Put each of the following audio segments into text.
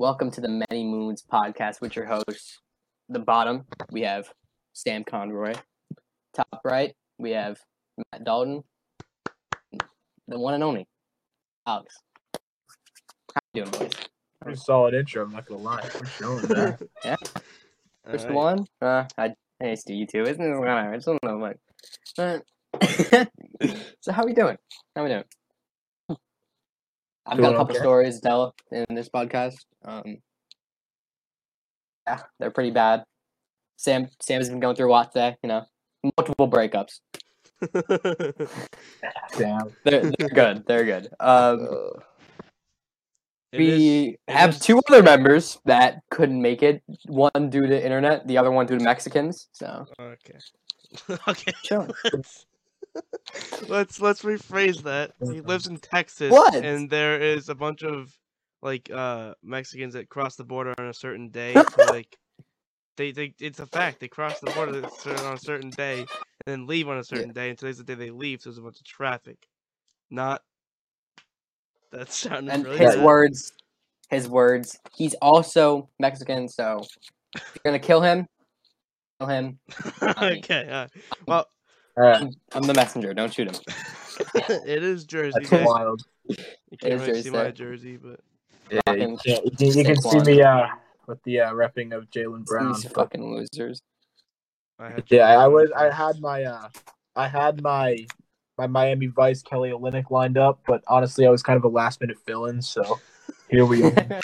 Welcome to the Many Moons podcast with your hosts. The bottom, we have Sam Conroy. Top right, we have Matt Dalton. The one and only, Alex. How you doing, boys? Pretty solid intro, I'm not gonna lie. I'm showing that. First Alright. one, uh, I, I used to you too, isn't it? I just don't know much. But, so how are we doing? How we doing? I've got a couple okay. stories to tell in this podcast. Um, yeah, they're pretty bad. Sam Sam's been going through a lot today. You know, multiple breakups. Damn. They're they're good. They're good. Um, Uh, we is- have is- two other members that couldn't make it. One due to internet, the other one due to Mexicans. So Okay. okay. Let's, let's rephrase that. He lives in Texas, What? and there is a bunch of like uh Mexicans that cross the border on a certain day. so, like they, they it's a fact. They cross the border at a certain- on a certain day and then leave on a certain day. And today's the day they leave, so there's a bunch of traffic. Not. That sounded and really his bad. words, his words. He's also Mexican, so you're gonna kill him, kill him. okay. Uh, well, Alright, I'm, I'm the messenger. Don't shoot him. it is Jersey. that's guys. wild. You can't really Jersey, see my jersey, but Yeah, you, can't, you, can, you can see Saquon. me uh, with the uh, repping of Jaylen Brown. These fucking losers. I had. Yeah, I Jalen was. I had my. Uh, I had my my Miami Vice Kelly Olynyk lined up, but honestly, I was kind of a last minute fill in. So here we are.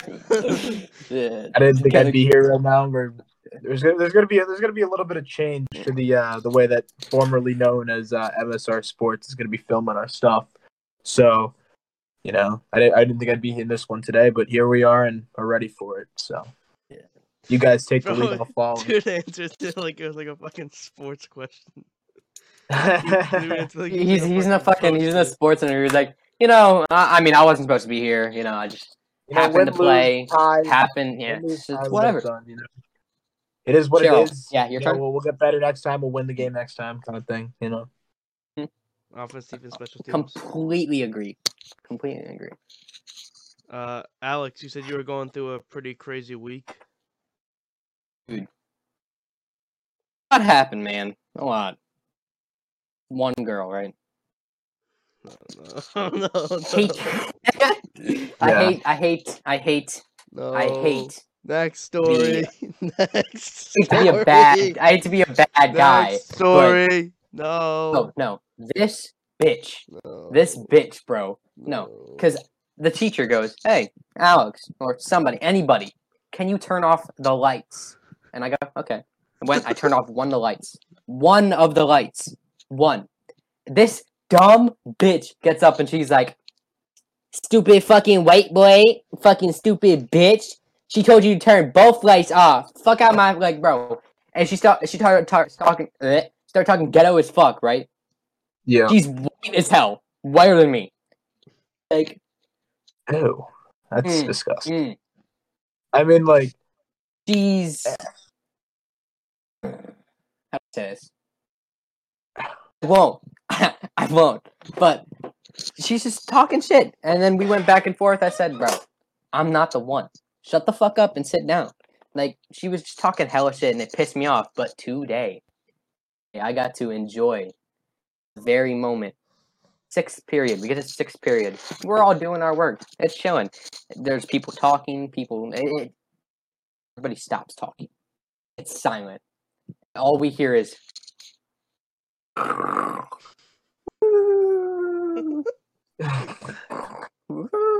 yeah. I didn't think I'd be here right now. We're, there's gonna, there's gonna be there's gonna be a little bit of change to the uh, the way that formerly known as uh, MSR Sports is gonna be filming our stuff. So, you know, I didn't I didn't think I'd be in this one today, but here we are and we're ready for it. So, Yeah. you guys take the lead. I'll follow. Dude answers it like it was like a fucking sports question. Dude, it's like he's he's in a fucking he's in a poster. sports interview. He's like, you know, I, I mean, I wasn't supposed to be here. You know, I just You know, happened to win, lose, play, tie, happened. Yeah, lose, just whatever. done, you know. It is what Cheryl, it is. yeah, your You know, turn. We'll, we'll get better next time. We'll win the game next time, kind of thing. You know. Offense, defense, special teams. Completely agree. Completely agree. Uh, Alex, you said you were going through a pretty crazy week. Dude, what happened, man? A lot. One girl, right? No, no, no, Hate. I hate. I hate. I hate. no. I hate. Next story. Next. I hate to be a bad. I hate to be a bad guy. Next story. No. No, no. This bitch. no. This bitch, bro. No, because the teacher goes, "Hey, Alex, or somebody, anybody, can you turn off the lights?" And I go, "Okay." I went. I turned off one of the lights. One of the lights. One. This dumb bitch gets up and she's like, "Stupid fucking white boy, fucking stupid bitch. She told you to turn both lights off. Fuck out my like, bro." And she start. She started tar- talking. Uh, start talking ghetto as fuck, right? Yeah. She's white as hell, whiter than me. Like, Ew. That's Mm, disgusting. mm, I mean, like, she's. How to say this? I won't. I won't. But she's just talking shit, and then we went back and forth. I said, "Bro, I'm not the one. Shut the fuck up and sit down." Like she was just talking hella shit, and it pissed me off. But today, I got to enjoy the very moment. Sixth period. We get to sixth period. We're all doing our work. It's chilling. There's people talking. People. It, it- everybody stops talking. It's silent. All we hear is.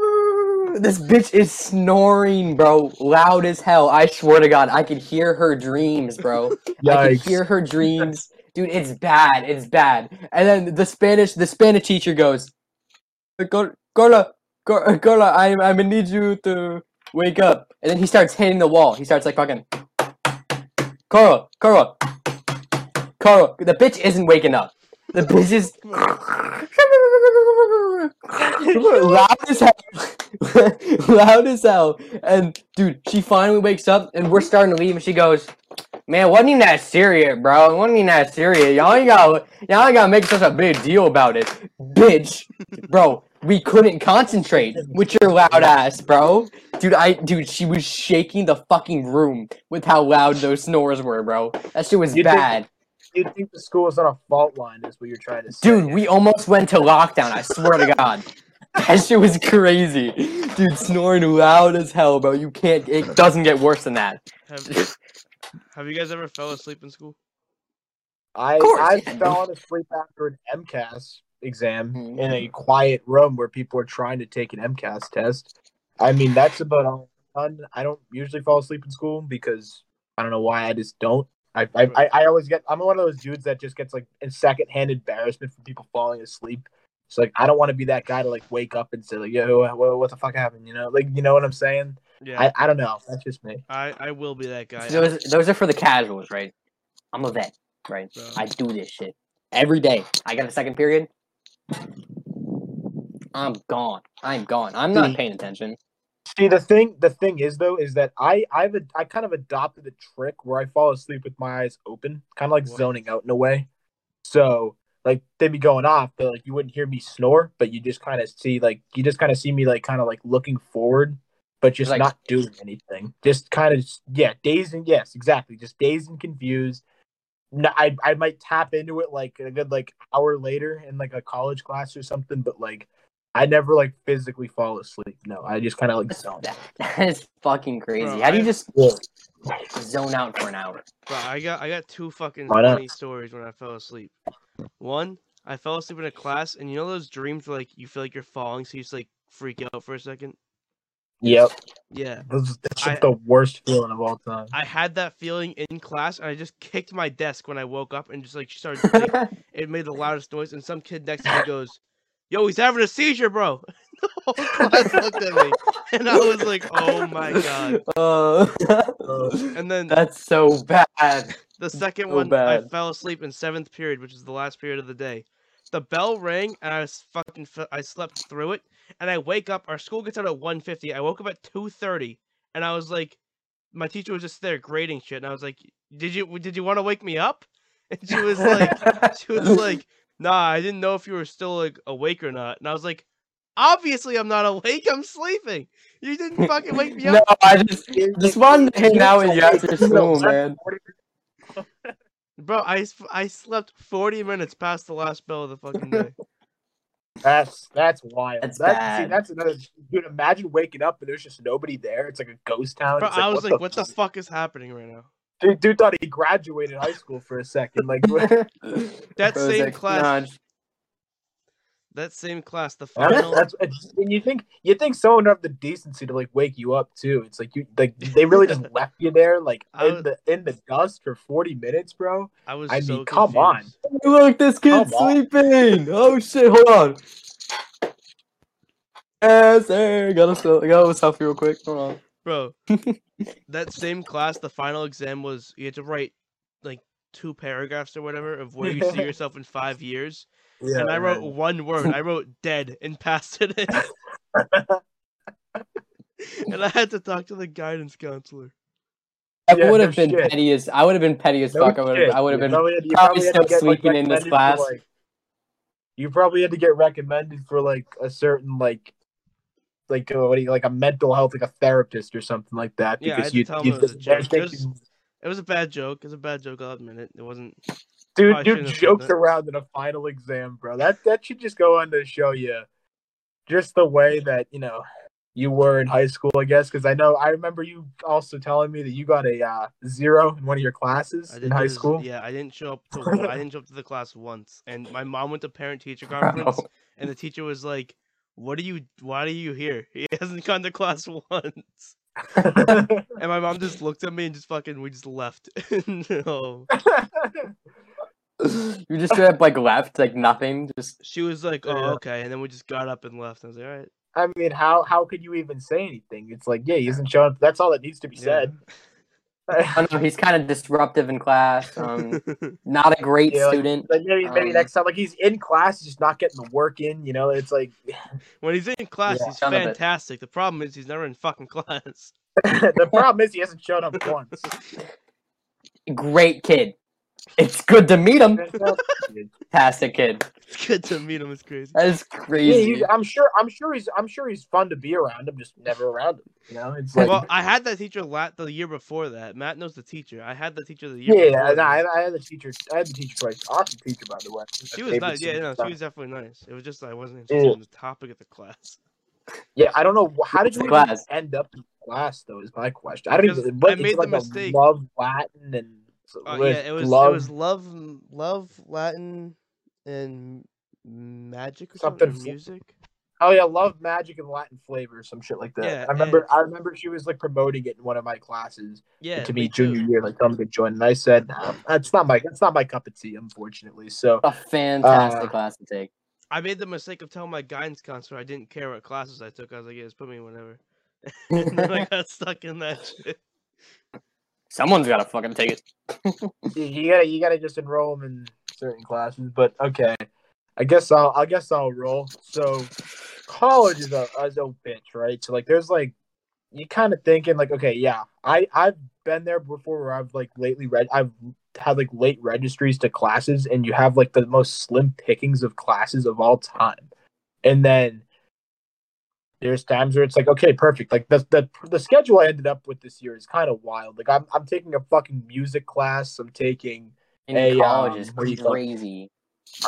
This bitch is snoring, bro, loud as hell. I swear to God, I could hear her dreams, bro. I could hear her dreams, dude. It's bad. It's bad. And then the Spanish, the Spanish teacher goes, "Go- "Gola, Go- I'm, I'm gonna need you to wake up." And then he starts hitting the wall. He starts like fucking, Cora, Cora, Cora. The bitch isn't waking up. The bitch is loud as hell, loud as hell. And dude, she finally wakes up, and we're starting to leave, and she goes, "Man, wasn't even that serious, bro. It wasn't even that serious. Y'all ain't got, y'all ain't got to make such a big deal about it, bitch, bro." we couldn't concentrate with your loud ass, bro. Dude, I dude, she was shaking the fucking room with how loud those snores were, bro. That shit was You think- bad. You'd think the school was on a fault line, is what you're trying to say. Dude, we almost went to lockdown, I swear to God. That shit was crazy. Dude, snoring loud as hell, bro. You can't it doesn't get worse than that. Have, have you guys ever fell asleep in school? I course, I yeah. fell asleep after an MCAS exam Mhm. in a quiet room where people are trying to take an MCAS test. I mean, that's about all done. I don't usually fall asleep in school because I don't know why. I just don't. I I, I, I always get. I'm one of those dudes that just gets like a secondhand embarrassment from people falling asleep. So like, I don't want to be that guy to like wake up and say like, "Yo, what, what the fuck happened?" You know, like you know what I'm saying. Yeah, I, I don't know. That's just me. I, I will be that guy. Those those are for the casuals, right? I'm a vet, right? Bro. I do this shit every day. I got a second period. I'm gone. I'm gone. I'm not paying attention. See the thing the thing is though is that I I've ad- I kind of adopted a trick where I fall asleep with my eyes open, kind of like What? zoning out in a way. So like they'd be going off, but like you wouldn't hear me snore, but you just kind of see like you just kind of see me like kind of like looking forward, but just Like- not doing anything. Just kind of yeah, dazed and yes, exactly, just dazed and confused. No, I I might tap into it like a good like hour later in like a college class or something, but like I never like physically fall asleep. No, I just kind of like zone. That, that is fucking crazy. Bro, How do you just Yeah. zone out for an hour? Bro, I got I got two fucking Why not? funny stories when I fell asleep. One, I fell asleep in a class, and you know those dreams where like you feel like you're falling, so you just like freak out for a second. Yep, Yeah, that's, that's I- the worst feeling of all time. I had that feeling in class, and I just kicked my desk when I woke up, and just like started. It made the loudest noise, and some kid next to me goes, "Yo, he's having a seizure, bro." the whole class looked at me, and I was like, "Oh my god!" Uh, And then that's so bad. The second So one, I fell asleep in seventh period, which is the last period of the day. The bell rang, and I was fucking, I slept through it, and I wake up. Our school gets out at 1.50. I woke up at two thirty, and I was like, my teacher was just there grading shit, and I was like, "Did you, did you want to wake me up?" And she was like, she was like, "Nah, I didn't know if you were still like awake or not." And I was like, "Obviously, I'm not awake. I'm sleeping. You didn't fucking wake me up. no. I just just wanted to hang out with you after school, man. Bro, I, I slept 40 minutes past the last bell of the fucking day. That's that's wild. That's that's, bad. See, that's another. Dude, imagine waking up and there's just nobody there. It's like a ghost town. Bro, It's I was like, what the fuck? fuck is happening right now? Dude, dude thought he graduated high school for a second. Like, That same like, class- nah, That same class, the that's, final. that's it's, and you think you think someone would have the decency to like wake you up too. It's like you like they really just left you there like I in was- the in the dust for forty minutes, bro. I was I so mean, come on. Look, this kid's Come on. sleeping. Oh shit, hold on. Yes, sir. Gotta sell, gotta selfie real quick. Hold on. Bro, that same class, the final exam was you had to write like two paragraphs or whatever of where you see yourself in five years. Yeah, and I wrote man. one word. I wrote dead and passed it in. and I had to talk to the guidance counselor. I Yeah, would no have been shit. petty as I would have been petty as No fuck. I would have shit, I would have been probably had- you probably had still get, like, sleeping in this class. like- you probably had to get recommended for like a certain like like uh, what you like a mental health like a therapist or something like that Yeah, I because you, you it was a. It was- It was a bad joke. It was a bad joke. I'll admit it. It wasn't. dude dude shouldn't have said jokes around in a final exam bro that that should just go on to show you just the way that you know you were in high school i guess because i know i remember you also telling me that you got a uh, zero in one of your classes in high school Yeah, I didn't show up to. I didn't show up to the class once, and my mom went to parent teacher conference, and the teacher was like, "What are you? Why are you here? He hasn't gone to class once." And my mom just looked at me and just fucking. We just left. no, you just straight up like left, like nothing. Just she was like, "Oh, okay," and then we just got up and left. I was like, "All right." I mean, how how could you even say anything? It's like, yeah, he isn't showing up. That's all that needs to be yeah." said. I don't know, he's kind of disruptive in class. Um, not a great Yeah, student. Like maybe maybe Um, next time, like he's in class, he's just not getting the work in. You know, it's like when he's in class, Yeah, he's son of a- fantastic. The problem is he's never in fucking class. the problem is he hasn't shown up once. Great kid. It's good to meet him. Fantastic kid. It's good to meet him. It's crazy. That is Yeah, crazy. he's, I'm sure. I'm sure he's. I'm sure he's fun to be around. I'm just never around him. You know, it's like. Well, I had that teacher lat the year before that. Matt knows the teacher. I had the teacher the year yeah, before. yeah. that. I, I had the teacher. I had the teacher twice. Awesome teacher, by the way. She was nice. Yeah, no, she was definitely nice. It was just I wasn't Yeah. interested in the topic of the class. Yeah, I don't know. How did you Class. end up in class? Though is my question. I don't Because even. What, I made the like mistake. Love Latin and. Uh, yeah, it was love, it was love, love, Latin, and magic or Something something. music. Oh yeah, love magic and Latin flavor, some shit like that. Yeah, I remember. and- I remember she was like promoting it in one of my classes Yeah, to me me too. junior year, like telling me to join, and I said, nah, "That's not my. That's not my cup of tea, unfortunately." So a fantastic Uh, class to take. I made the mistake of telling my guidance counselor I didn't care what classes I took. I was like, yeah, just put me in whatever. and then I got stuck in that shit. Someone's gotta fucking take it. you- you gotta you gotta just enroll them in certain classes. But okay, I guess I'll I guess I'll roll. So college is a is a bitch, right? So like there's like you kind of thinking like okay, yeah, I I've been there before where I've like lately read I've had like late registries to classes and you have like the most slim pickings of classes of all time. And then there's times where it's like, okay, perfect. Like the the the schedule I ended up with this year is kind of wild. Like I'm I'm taking a fucking music class. I'm taking In Hey, college um, is crazy.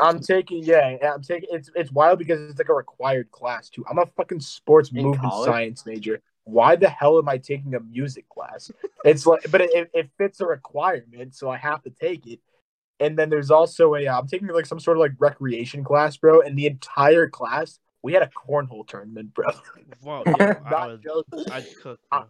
I'm taking yeah, I'm taking it's it's wild because it's like a required class too. I'm a fucking sports In movement college? science major. Why the hell am I taking a music class? It's like, but it, it fits a requirement, so I have to take it. And then there's also a I'm taking like some sort of like recreation class, bro. And the entire class, we had a cornhole tournament, bro. Wow, yeah, I Not would, joking. I'd. Uh, bro.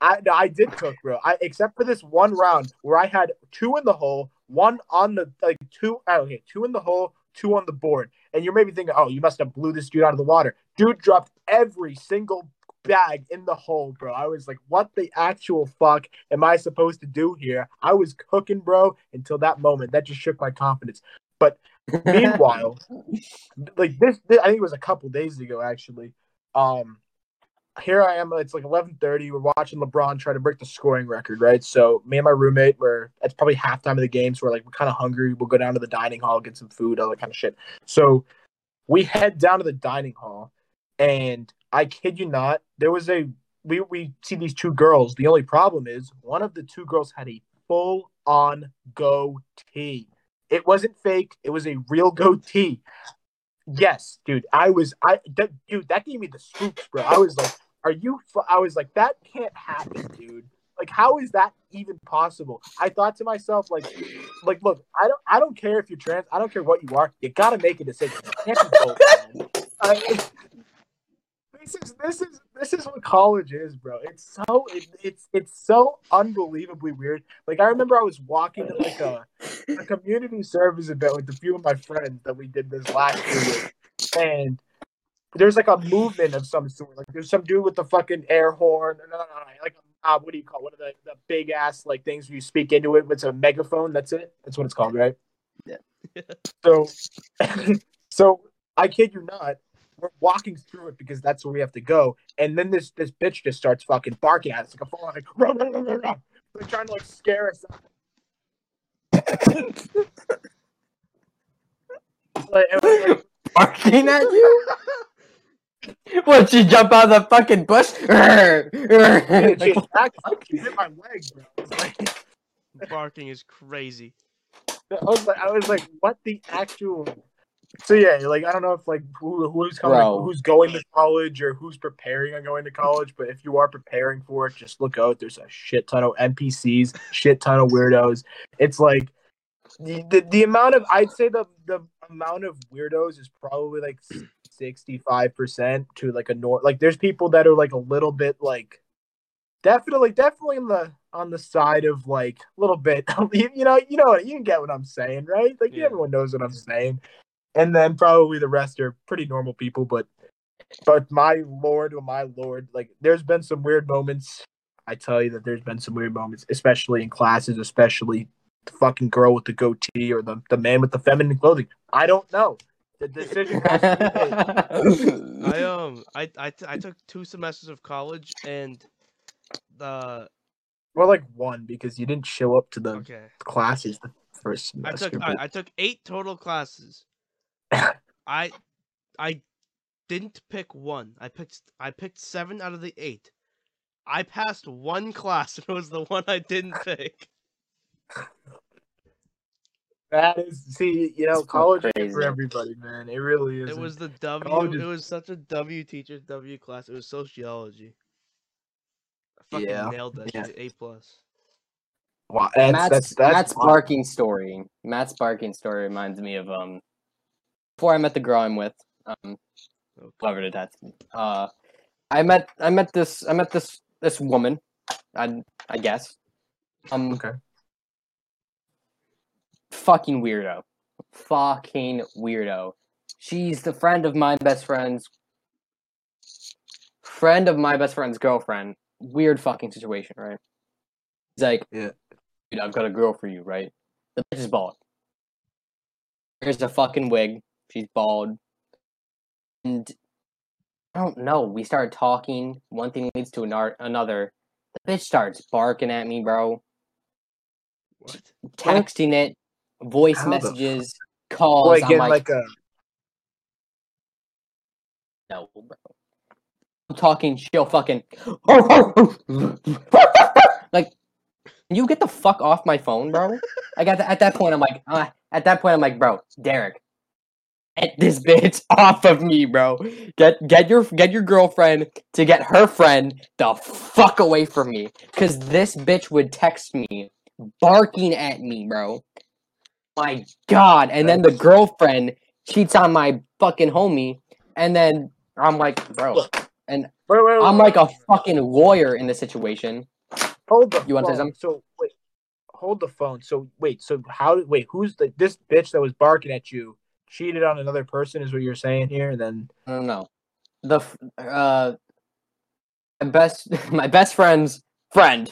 I no, I did cook, bro. I except for this one round where I had two in the hole, one on the like two. oh, Okay, two in the hole, two on the board. And you're maybe thinking, oh, you must have blew this dude out of the water. Dude dropped every single bag in the hole, bro. I was like, what the actual fuck am I supposed to do here? I was cooking, bro, until that moment. That just shook my confidence. But meanwhile, like this, this I think it was a couple days ago actually. Um here I am. It's like eleven thirty. We're watching LeBron try to break the scoring record, right? So me and my roommate were. It's probably halftime of the game, so we're like we're kind of hungry. We'll go down to the dining hall, get some food, all that kind of shit. So we head down to the dining hall, and I kid you not, there was a we we see these two girls. The only problem is one of the two girls had a full on goatee. It wasn't fake. It was a real goatee. Yes, dude. I was I that, dude. That gave me the scoops, bro. I was like, "Are you?" I was like, "That can't happen, dude." Like, how is that even possible? I thought to myself, like, like, look, I don't, I don't care if you're trans. I don't care what you are. You gotta make a decision. You can't be both, man. I- this is this is this is what college is, bro. It's so it, it's it's so unbelievably weird. Like I remember I was walking to like a, a community service event with a few of my friends that we did this last year with, and there's like a movement of some sort. Like there's some dude with the fucking air horn, no, no, no, no, like uh, what do you call it? one of the, the big ass like things where you speak into it. It's a megaphone. That's it. That's what it's called, right? Yeah. So, so I kid you not. We're walking through it because that's where we have to go, and then this this bitch just starts fucking barking at us like a full like, rah, rah, rah, rah, rah. They're trying to like scare us. Like, was like, Barking at you? What, she jump out of the fucking bush? Dude, she Like, attacked she hit my leg, bro. Like, Barking is crazy. I was like, I was like, what the actual? So yeah, like I don't know if like who who's coming, Bro. who's going to college or who's preparing on going to college. But if you are preparing for it, just look out. There's a shit ton of NPCs, shit ton of weirdos. It's like the the, the amount of I'd say the the amount of weirdos is probably like sixty five percent to like a nor like there's people that are like a little bit like definitely definitely on the on the side of like a little bit you, you know you know what you can get what i'm saying right like Yeah. everyone knows what i'm saying and then probably the rest are pretty normal people but but my lord oh my lord like there's been some weird moments i tell you that there's been some weird moments especially in classes especially the fucking girl with the goatee or the, the man with the feminine clothing i don't know the decision has to be made I um I I, t- I took two semesters of college and the More like one because you didn't show up to the okay classes. The first semester. I took I, I took eight total classes. I I didn't pick one. I picked I picked seven out of the eight. I passed one class and it was the one I didn't pick. That is, see, you know, It's college ain't for everybody, man. It really is. It was the W. College It is- was such a W teacher W class. It was sociology. I fucking Yeah, nailed that yeah. A plus. wow, that's, Matt's, that's, that's Matt's wild. barking story. Matt's barking story reminds me of um before I met the girl I'm with, um, Okay. did that to me. Uh I met I met this I met this this woman, I I guess. Um Okay. fucking weirdo. Fucking weirdo. She's the friend of my best friend's friend of my best friend's girlfriend. Weird fucking situation, right? He's like, Yeah. dude, I've got a girl for you, right? The bitch is bald. Here's a fucking wig. She's bald. And I don't know. We started talking. One thing leads to anar- another. The bitch starts barking at me, bro. What? Texting it, voice How the messages, calls. Like, I'm like, like a. no, bro. I'm talking. She'll fucking like. You get the fuck off my phone, bro. Like at, th- at that point, I'm like, uh, at that point, I'm like, bro, Derek, get this bitch off of me, bro. Get get your get your girlfriend to get her friend the fuck away from me, cause this bitch would text me, barking at me, bro. My God, and then the girlfriend cheats on my fucking homie, and then I'm like, bro, Wait, wait, I'm like a fucking lawyer in this situation. Hold the You wanna say phone. something? So wait, hold the phone. So wait, so how? Wait, who's the this bitch that was barking at you? Cheated on another person, is what you're saying here, and then I don't know. The uh, my best my best friend's friend,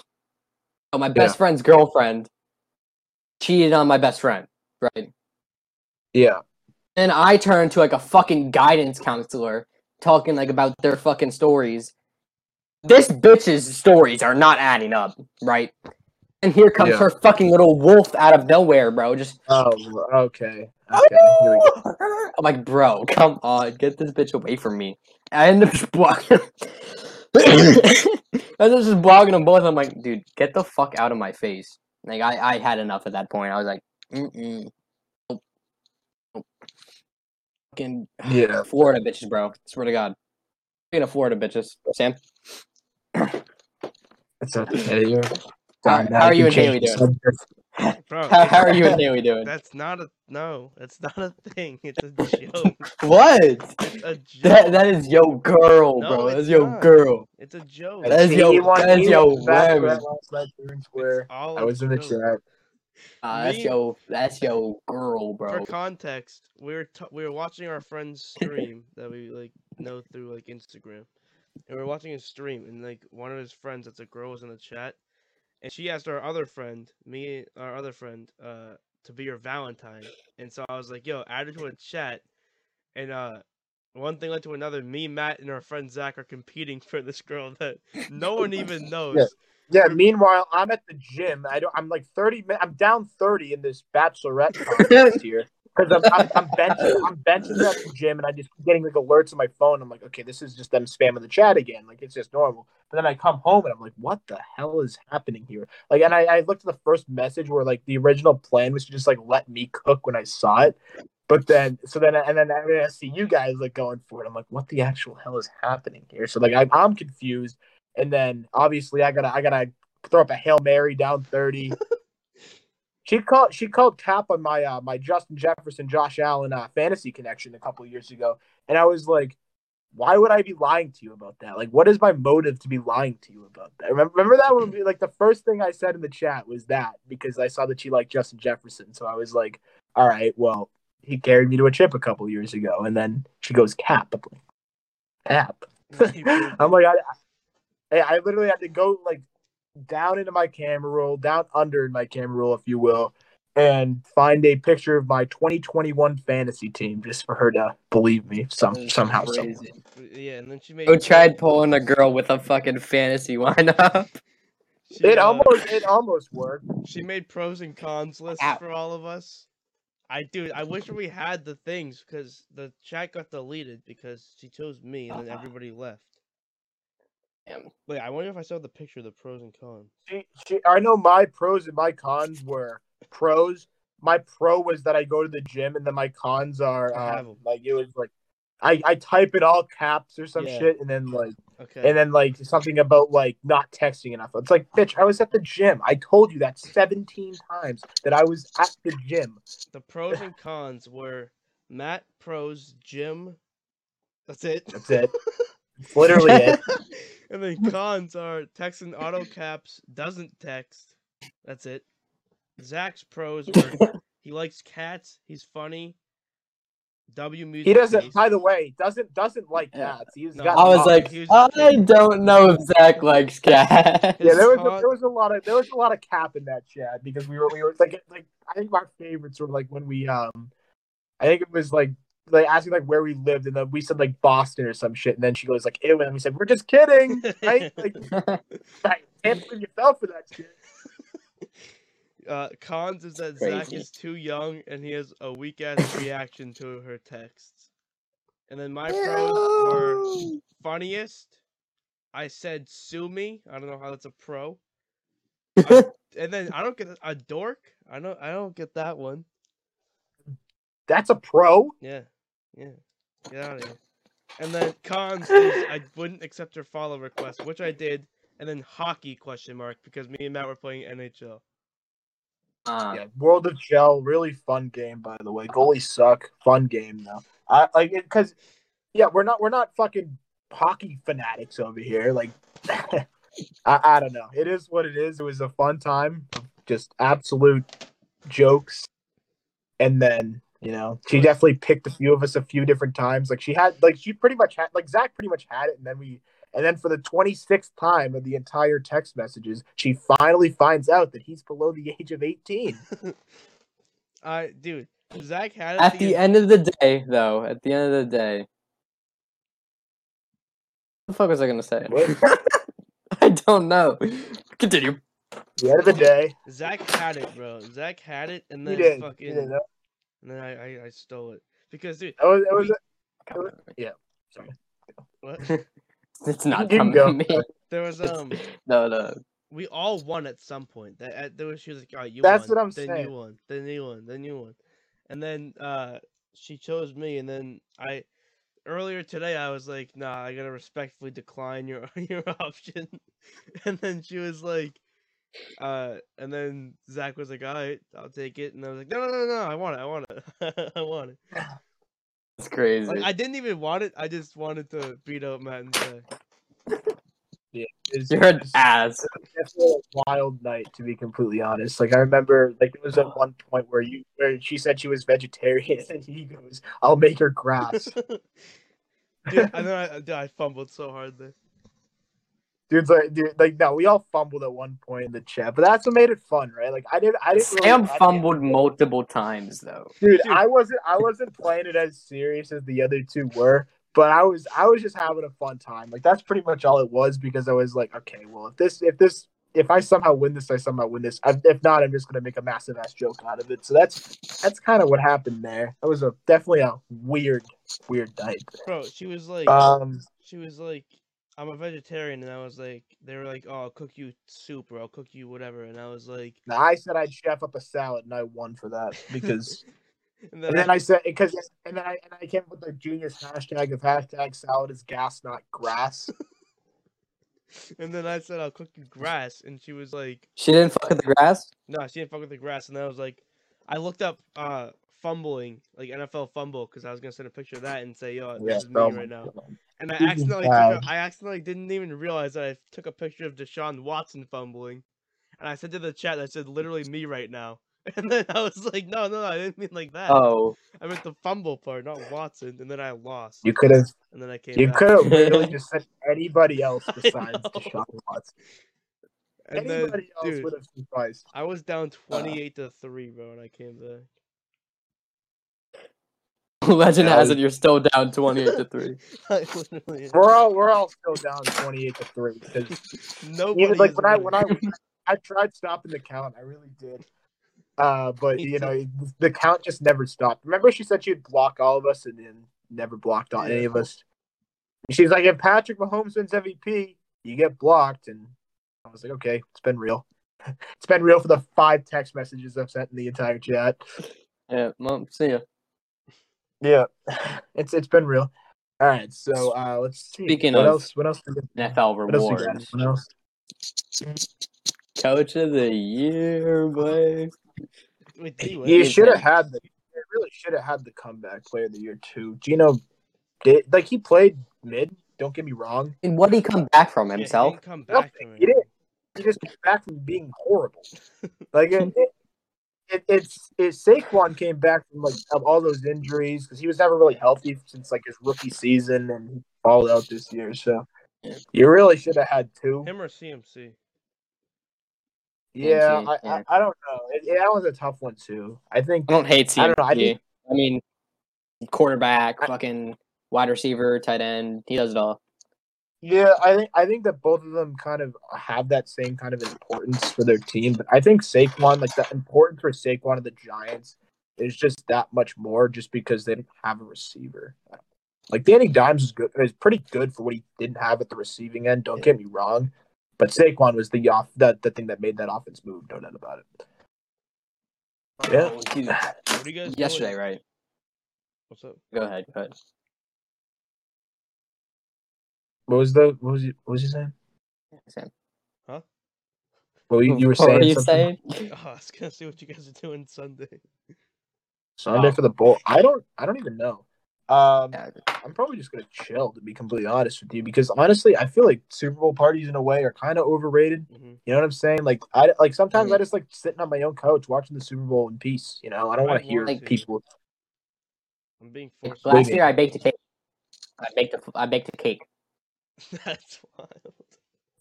oh, my best Yeah. friend's girlfriend, cheated on my best friend, right? yeah, And I turned to like a fucking guidance counselor, talking like about their fucking stories. This bitch's stories are not adding up, right? And here comes Yeah. her fucking little wolf out of nowhere, bro. Just oh, okay, okay. Here we go. I'm like, bro, come on, get this bitch away from me. I end up just blocking. I up just blocking them both. I'm like, dude, get the fuck out of my face. Like, I, I had enough at that point. I was like, mm-mm. Nope. Nope. Fucking Yeah, Florida bitches, bro. Swear to God. Speaking of Florida bitches, Sam, it's okay. You're, How- how are you can and Haley the doing? subject. Bro, how, how are you and Haley doing? That's not a no. It's not a thing. It's a joke. What? It's a joke. That, that is yo girl, No, bro. it's That's yo not. girl. It's a joke. That is yo- that is he yo won Bachelorette whatever. last night, fair and square. All I a was in the chat. Uh, that's yo, that's yo girl, bro. For context, we were t- we were watching our friend's stream that we like know through like Instagram, and we were watching his stream, and like one of his friends, that's a girl, was in the chat, and she asked our other friend, me, our other friend, uh, to be her Valentine, and so I was like, "Yo, add her to a chat," and uh. One thing led to another. Me, Matt, and our friend Zach are competing for this girl that no one even knows. Yeah. Meanwhile, I'm at the gym. I don't. I'm like 30. I'm down 30 in this bachelorette contest here because I'm, I'm, I'm benching. I'm benching at the gym, and I just getting like alerts on my phone. I'm like, okay, this is just them spamming the chat again. Like it's just normal. But then I come home and I'm like, what the hell is happening here? Like, and I, I looked at the first message where like the original plan was to just like let me cook when I saw it. But then, so then, and then I see you guys like going for it. I'm like, what the actual hell is happening here? So like, I, I'm confused. And then obviously, I gotta, I gotta throw up a hail mary down thirty. She called, she called cap on my, uh, my Justin Jefferson, Josh Allen, uh, fantasy connection a couple years ago, and I was like, why would I be lying to you about that? Like, what is my motive to be lying to you about that? Remember, remember that when like the first thing I said in the chat was that because I saw that she liked Justin Jefferson, so I was like, all right, well he carried me to a chip a couple years ago, and then she goes cap. Cap. I'm like, I, I, I literally had to go like down into my camera roll, down under in my camera roll, if you will, and find a picture of my 2021 fantasy team just for her to believe me some somehow. Crazy. Yeah, and then she made. Go tried pulling a girl with a fucking fantasy lineup. She, It uh, almost it almost worked. She made pros and cons lists Ow. for all of us. I do. I wish we had the things because the chat got deleted because she chose me and then Ah. everybody left. Damn. Wait, I wonder if I saw the picture of the pros and cons. She, she, I know my pros and my cons were pros. My pro was that I go to the gym, and then my cons are I have um, 'em. like it was like I, I type it all caps or some Yeah. shit, and then like Okay. and then like something about like not texting enough. It's like, bitch, I was at the gym. I told you that seventeen times that I was at the gym. the pros and cons were Matt pros gym. That's it. That's it. It's literally it. and then cons are text and auto caps doesn't text. That's it. Zach's pros were he likes cats. He's funny. W music. He doesn't. taste. By the way, doesn't doesn't like Yeah. cats. He's No. got. I was like, Here's- I don't know if Zach likes cats. Yeah, there was a, there was a lot of there was a lot of cap in that chat because we were we were like like I think my favorites were like when we um I think it was like like asking like where we lived and then we said like Boston or some shit and then she goes like ew and we said we're just kidding right like I can't believe you fell for that shit. Uh, cons is that Zach is too young and he has a weak ass reaction to her texts. And then my pros are funniest. I said sue me. I don't know how that's a pro. A- and then I don't get a dork. I don't. I don't get that one. That's a pro. Yeah, yeah. Get out of here. And then cons is I wouldn't accept her follow request, which I did. And then hockey question mark because me and Matt were playing NHL. Uh, Yeah, World of Gel, really fun game by the way. Goalies suck. Fun game though. I like because yeah, we're not we're not fucking hockey fanatics over here. Like I, I don't know. It is what it is. It was a fun time. Just absolute jokes. And then, you know, she definitely picked a few of us a few different times. Like she had like she pretty much had like Zach pretty much had it and then we and then for the 26th time of the entire text messages, she finally finds out that he's below the age of 18. I dude, Zach had it At the end of the day, though, at the end of the day, what the fuck was I gonna say? I don't know. Continue. The end of the day, Zach had it, bro. Zach had it, and he then did. He fucking, did. That and then I, I, I stole it because dude, was, it was a- sorry. what? It's not You coming go. to me. There was um, No, no. we all won at some point. That at, there was she was like, "All right, you That's won, what I'm then saying. you won, then you won, then you won," and then uh, she chose me, and then I. Earlier today, I was like, "Nah, I gotta respectfully decline your your option," and then she was like, uh, and then Zach was like, "All right, I'll take it," and I was like, "No, no, no, no, I want it, I want it, I want it." It's crazy. Like I didn't even want it. I just wanted to beat up Matt and Zach. It's- You're an it's- ass. It's a wild night, to be completely honest. Like I remember, like there was at one point where you, where she said she was vegetarian, and he goes, "I'll make her grass." dude, and then I, dude, I fumbled so hard there. Dude's like, dude, like no, we all fumbled at one point in the chat, but that's what made it fun, right? Like I didn't, I didn't. really- Sam I didn't- fumbled multiple times though. dude, Dude. I wasn't, I wasn't playing it as serious as the other two were, but I was, I was just having a fun time. Like that's pretty much all it was because I was like, okay, well, if this, if this, if I somehow win this, I somehow win this. I, if not, I'm just gonna make a massive ass joke out of it. So that's, that's kind of what happened there. That was a definitely a weird, weird night. Bro, she was like, Um, she was like, I'm a vegetarian, and I was like, they were like, oh, I'll cook you soup or I'll cook you whatever, and I was like, I said I'd chef up a salad, and I won for that because. and then, And I, then I said because and then I and I came up with the genius hashtag of hashtag salad is gas not grass. and then I said I'll cook you grass, and she was like, She didn't fuck with the grass. no, she didn't fuck with the grass, and then I was like, I looked up uh fumbling like NFL fumble because I was gonna send a picture of that and say, yo, this is me right now. God. And I accidentally a, I accidentally didn't even realize that I took a picture of Deshaun Watson fumbling. And I said to the chat that said literally me right now. And then I was like, no, no, no, I didn't mean like that. Oh, I meant the fumble part, not Watson. And then I lost. You could have and then I came you could have literally just said anybody else besides. Deshaun Watson. And then, Anybody else dude, would have sufficed. I was down uh. 28 to 3, bro, and I came back. Legend Yeah. has it you're still down 28 to 3. I literally, We're all we're all still down twenty eight to three because nobody. even like is when I when I I tried stopping the count, I really did. Uh, but you know the count just never stopped. Remember, she said she'd block all of us and then never blocked on any of us. She's like, if Patrick Mahomes wins MVP, you get blocked, and I was like, okay, it's been real. It's been real for the five text messages I've sent in the entire chat. Yeah, mom, see ya. Yeah, it's it's been real. All right, so uh, let's see. Speaking what of else? What else? NFL What else we rewards. What else? Coach of the year, boy. He? You should have had the. You really should have had the comeback player of the year too. Geno did like he played mid. Don't get me wrong. And what did he come back from Yeah, he himself? didn't come back Nothing. from He didn't. He just came back from being horrible. Like it, it, it it's it, Saquon came back from like of all those injuries because he was never really healthy since like his rookie season and he balled out this year. So Yeah. you really should have had two. Him or CMC? Yeah, CMC, I, yeah. I I don't know. It, it- that was a tough one too. I think I don't hate CMC. I I, don't know, I think- mean, quarterback, I- fucking wide receiver, tight end. He does it all. Yeah, I think I think that both of them kind of have that same kind of importance for their team. But I think Saquon, like the importance for Saquon of the Giants, is just that much more, just because they didn't have a receiver. Like Danny Dimes is good, is pretty good for what he didn't have at the receiving end. Don't get me wrong, but Saquon was the off that the thing that made that offense move. No doubt about it. Yeah. What do you guys? Yesterday, right? What's up? Go ahead. Go ahead. What was the what was you what was you saying? Sam. Well, you, you were what saying were you something? saying? Oh, I was gonna see what you guys are doing Sunday. Sunday Oh. for the bowl. I don't I don't even know. Um, Yeah, I'm probably just gonna chill to be completely honest with you because honestly, I feel like Super Bowl parties in a way are kind of overrated. hmm You know what I'm saying? Like I like sometimes I Mhm. just like sitting on my own couch watching the Super Bowl in peace. You know, I don't want to hear want to. people. I'm being forced. Last year I baked a cake. I baked a I baked a cake. That's wild.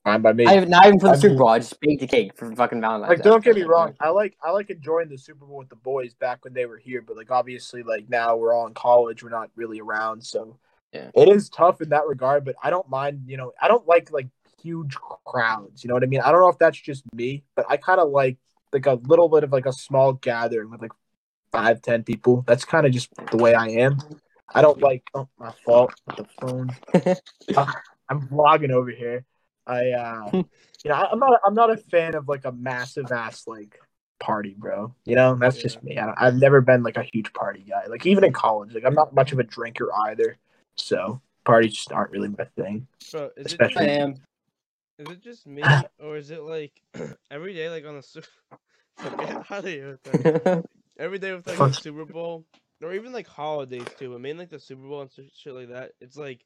Fine by me. I not even for the I Super Bowl. I just baked a cake for fucking Valentine's. like Day. don't get me wrong i like i like enjoying the super bowl with the boys back when they were here but like obviously like now we're all in college we're not really around so Yeah. it is tough in that regard but i don't mind you know i don't like like huge crowds you know what i mean i don't know if that's just me but i kind of like like a little bit of like a small gathering with like five ten people that's kind of just the way i am i don't like oh my fault with the phone Uh, i'm vlogging over here i uh you know, I- I'm not I'm not a fan of like a massive ass like party, bro. You know, that's just me. I, I've never been like a huge party guy. Like even in college, like I'm not much of a drinker either. So parties just aren't really my thing. Bro, is it, Especially- I just, am. is it just me or is it like every day like on the Super? Get out of here. Every day with like the Super Bowl or even like holidays too. I mean like the Super Bowl and shit shit like that. It's like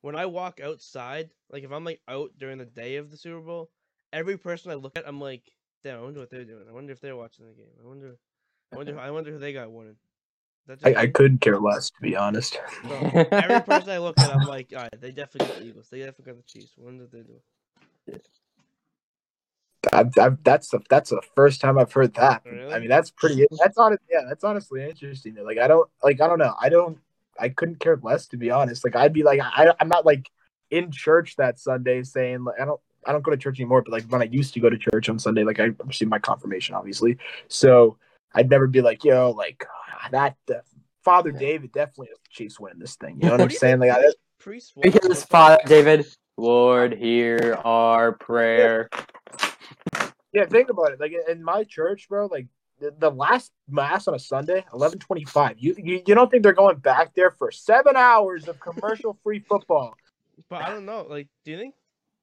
when I walk outside, like if I'm like out during the day of the Super Bowl, every person I look at, I'm like, damn, I wonder what they're doing. I wonder if they're watching the game. I wonder, I wonder, I wonder who they got winning. I, I couldn't care less, to be honest. Bro, every person I look at, I'm like, all right, they definitely got the Eagles. They definitely got the Chiefs. I wonder what they're doing. I've, I've, that's the that's the first time I've heard that. I mean, that's pretty. That's honest. Yeah, that's honestly interesting. Like I don't like I don't know. I don't. I couldn't care less, to be honest. Like I'd be like I I'm not like in church that Sunday saying like I don't I don't go to church anymore. But like when I used to go to church on Sunday, like I received my confirmation, obviously. So I'd never be like yo like ah, that. Uh, Father Yeah. David definitely has the Chiefs win this thing. You know what What I'm saying? Like I, Priests watch because football? Father David, Lord, hear our prayer. Yeah, think about it. Like in my church, bro, like the, the last mass on a Sunday, eleven twenty five. You, you you don't think they're going back there for seven hours of commercial free football? But I don't know. Like, do you think?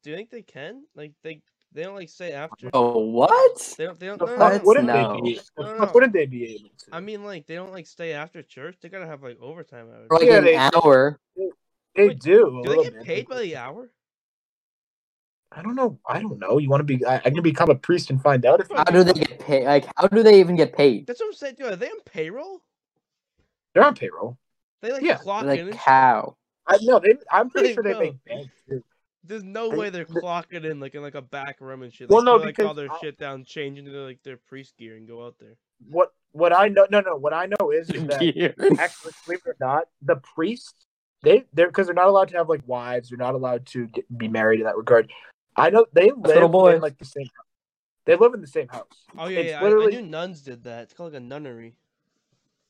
Do you think they can? Like, they they don't like say after. Oh what? They don't. They don't. The No, no. What? wouldn't No. they be? No, no, fuck no. wouldn't they be able to? I mean, like, they don't like stay after church. They gotta have like overtime hours. For like Yeah, an they- hour. they wait, do. Do they get bit. paid by the hour? I don't know. I don't know. You want to be? I, I can become a priest and find out if. How do they get paid? Like, how do they even get paid? That's what I'm saying. Dude, are they on payroll? They're on payroll. They like Yeah. clock in. Like, how? I know. They. I'm pretty Like, sure they bro. make bank. too. There's no They- way they're the- clocking in like in like a back room and shit. Well, They no, put, like all because their I- shit down, change into like their priest gear, and go out there. What what I know, no, no, what I know is, is that Years. actually, believe it or not, the priests they they're because they're not allowed to have like wives. They're not allowed to get, be married in that regard. I know they little live in like the same. They live in the same house. Oh yeah, It's yeah. I, I literally- knew nuns did that. It's called like a nunnery.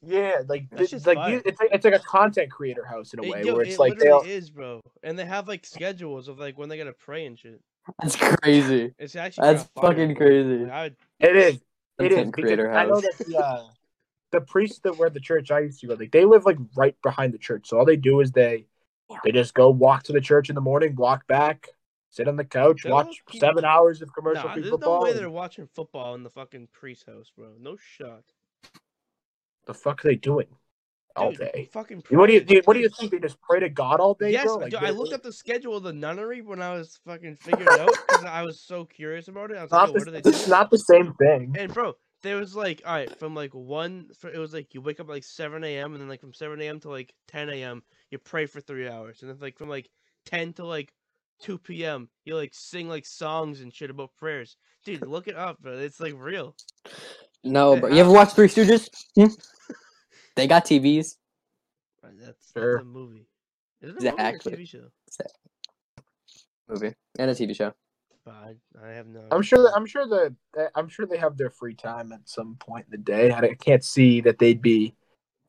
Yeah, like That's th- like you- it's like it's like a content creator house in a It- way yo, where it's it like they all, is, bro. And they have like schedules of like when they gotta pray and shit. That's crazy. It's actually That's kinda fire, fucking crazy. Would, it is it is Content because creator I know that the uh, the priests that were at the church I used to go like they live like right behind the church. So all they do is they they just go walk to the church in the morning, walk back, sit on the couch, watch low-key- seven hours of commercial nah, free there's no way they're watching football in the fucking priest house, bro. No shot. the fuck are they doing all Dude, day? Fucking. What do you do? What do you think? They just pray to God all day, Yes, bro? dude, I looked up the schedule of the nunnery when I was fucking figuring out because I was so curious about it. I was like, not yo, the, what do they do? it's not the same thing. And bro, there was like, all right, from like one, for, it was like you wake up like seven a.m. and then like from seven a.m. to like ten a.m. you pray for three hours, and then like from like ten to like two p.m. you like sing like songs and shit about prayers. Dude, look it up, bro. It's like real. No, Hey, bro. You ever watch Three Stooges? Hmm? they got TVs. Right, That's, Sure. that's a movie. Is it a Exactly. movie or a TV show? Movie and a TV show. But I, I have no. I'm sure. That, I'm sure that that- I'm sure they have their free time at some point in the day. I I can't see that they'd be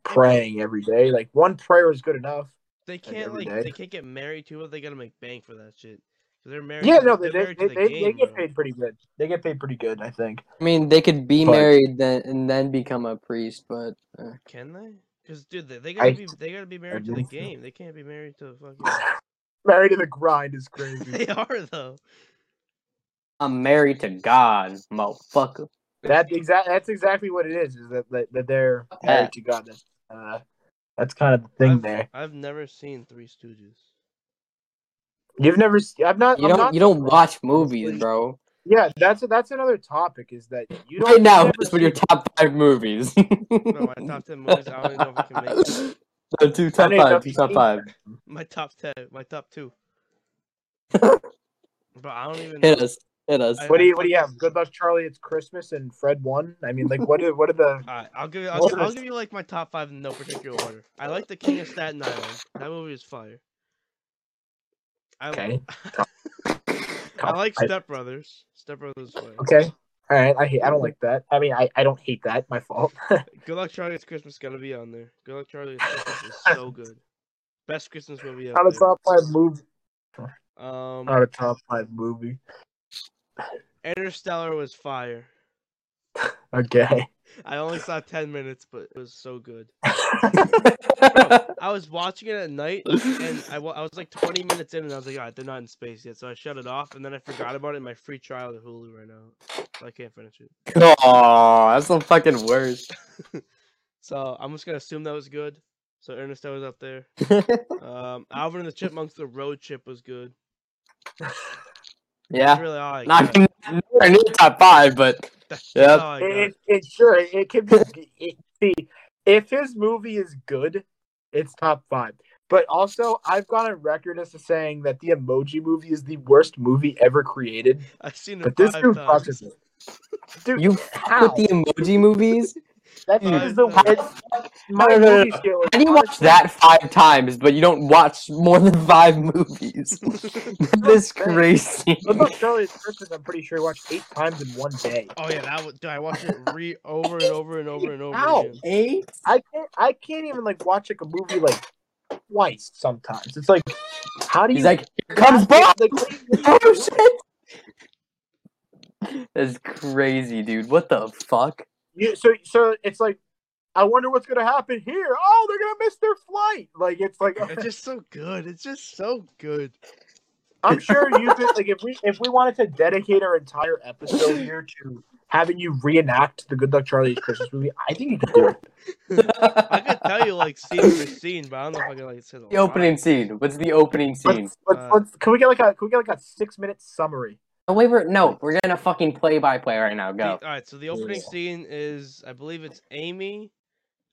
praying every day. Like one prayer is good enough. They can't like day. they can't get married to it. They gotta make bank for that shit. Cause they're married. Yeah, no, they're they they, married they, the they, game, they get bro. paid pretty good. They get paid pretty good, I think. I mean, they could be But- married then and then become a priest, but uh, Can they? Because dude, they, they gotta I- be they gotta be married to the think so. game. They can't be married to the fucking. Married to the grind is crazy. they are though. I'm married to God, motherfucker. that exact that's exactly what it is. Is that that, that they're married to God. That's uh, that's kind of the thing I've, there. I've never seen Three Stooges. You've never. I've not. You I'm don't not you don't watch movies, honestly. bro. Yeah, that's that's another topic. Is that you don't Right now, you've that's never what your top five movies. No, my top ten movies. I don't even know if I can make it. So two top I don't even know five, two top five. My top ten. My top two. But I don't even. Hit know. us, hit us. I- What do you What do you have? Good luck, Charlie. It's Christmas and Fred won. I mean, like, what are what are the? Alright, I'll give you. I'll, I'll give you like my top five in no particular order. I like The King of Staten Island. That movie is fire. I, Okay. I like I- Step Brothers. Step Brothers fire. Okay. All right. I hate. I don't like that. I mean, I, I don't hate that. My fault. Good Luck Charlie, It's Christmas gotta be on there. Good Luck Charlie, It's Christmas is so good. Best Christmas movie out not a top five movie. Um, Not a top five movie. Interstellar was fire. Okay. I only saw ten minutes, but it was so good. I was watching it at night, and I, I was like 20 minutes in, and I was like, alright, they're not in space yet, so I shut it off, and then I forgot about it in my free trial of Hulu right now, so I can't finish it. Oh, that's the fucking worst. So I'm just gonna assume that was good. So Interstellar was up there. Um, Alvin and the Chipmunks, the road trip was good. That's yeah, really all I not got. nowhere near top five, but yeah. Yep. all I got. it, it sure it can be. It, see, if his movie is good, it's top five. But also, I've gone on record as to saying that the Emoji Movie is the worst movie ever created. I've seen it But this five dude times. fucks it. Dude, you how? with the emoji movies. That Dude. is the Five it's, my No, no, no, movie no. scale. is How do you watch that five times, but you don't watch more than five movies? that is crazy. What about Charlie Christmas? I'm pretty sure I watched eight times in one day. Oh yeah, that was. Dude, I watched it re over and over and over and over How? again. Eight? I can't. I can't even like watch like a movie like twice. Sometimes it's like, how do you? He's like, here comes Bob. Like, what do you- what oh, do you Oh shit! That's crazy, dude. What the fuck? You, so so it's like, I wonder what's gonna happen here. Oh, they're gonna miss their flight. Like it's like It's just so good. It's just so good. I'm sure you could like if we if we wanted to dedicate our entire episode here to having you reenact the Good Luck Charlie Christmas movie, I think you could do it. I could tell you like scene for scene, but I don't know if I can like say the the opening scene. What's the opening scene? Let's, let's, Uh, let's, can we get like a can we get like a six minute summary? Oh, wait, we're, no, we're getting a fucking play by play right now. The- Go. all right, so the opening Yeah. scene is, I believe it's Amy,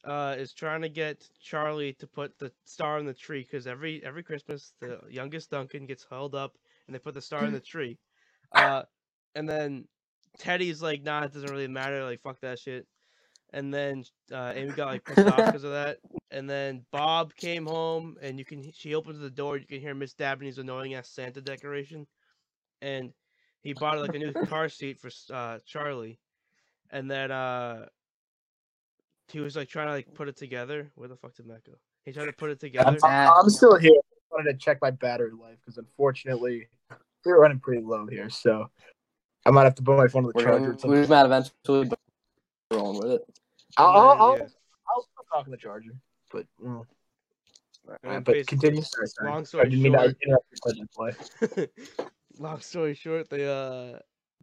uh, is trying to get Charlie to put the star in the tree because every every Christmas the youngest Duncan gets held up and they put the star in the tree, uh, and then Teddy's like, nah, it doesn't really matter, like fuck that shit, and then uh, Amy got like pissed off because of that. And then Bob came home, and you can she opens the door. You can hear Miss Dabney's annoying ass Santa decoration, and he bought like a new car seat for uh, Charlie, and then uh, he was like trying to like put it together. Where the fuck did Matt go? He tried to put it together. Uh, I'm still here. I wanted to check my battery life because unfortunately we're running pretty low here, so I might have to put my phone on the We're, charger. gonna, we're just mad eventually but we're rolling with it. I'll, I'll, Yeah, I'll, yeah. I'll stop talking the charger, but mm. And Alright, basically, but continue. Sorry, sorry. long I didn't mean to short- interrupt your play. long story short, they uh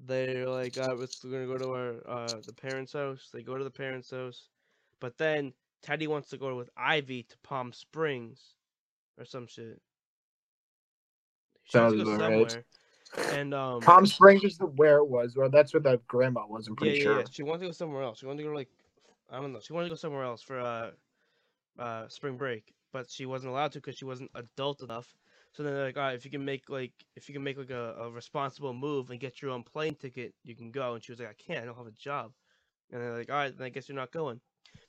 they're like, uh, let's- we're gonna go to our uh the parents' house. They go to the parents' house, but then Teddy wants to go with Ivy to Palm Springs or some shit. She wants to Sounds go about right. somewhere, and um, Palm Springs is the where it was, or that's where the grandma was. I'm yeah, pretty yeah, sure. yeah. She wanted to go somewhere else. She wanted to go like, I don't know. She wanted to go somewhere else for uh, uh, spring break, but she wasn't allowed to because she wasn't adult enough. So then they're like, all right, if you can make like, if you can make like a, a responsible move and get your own plane ticket, you can go. And she was like, I can't. I don't have a job. And they're like, all right, then I guess you're not going.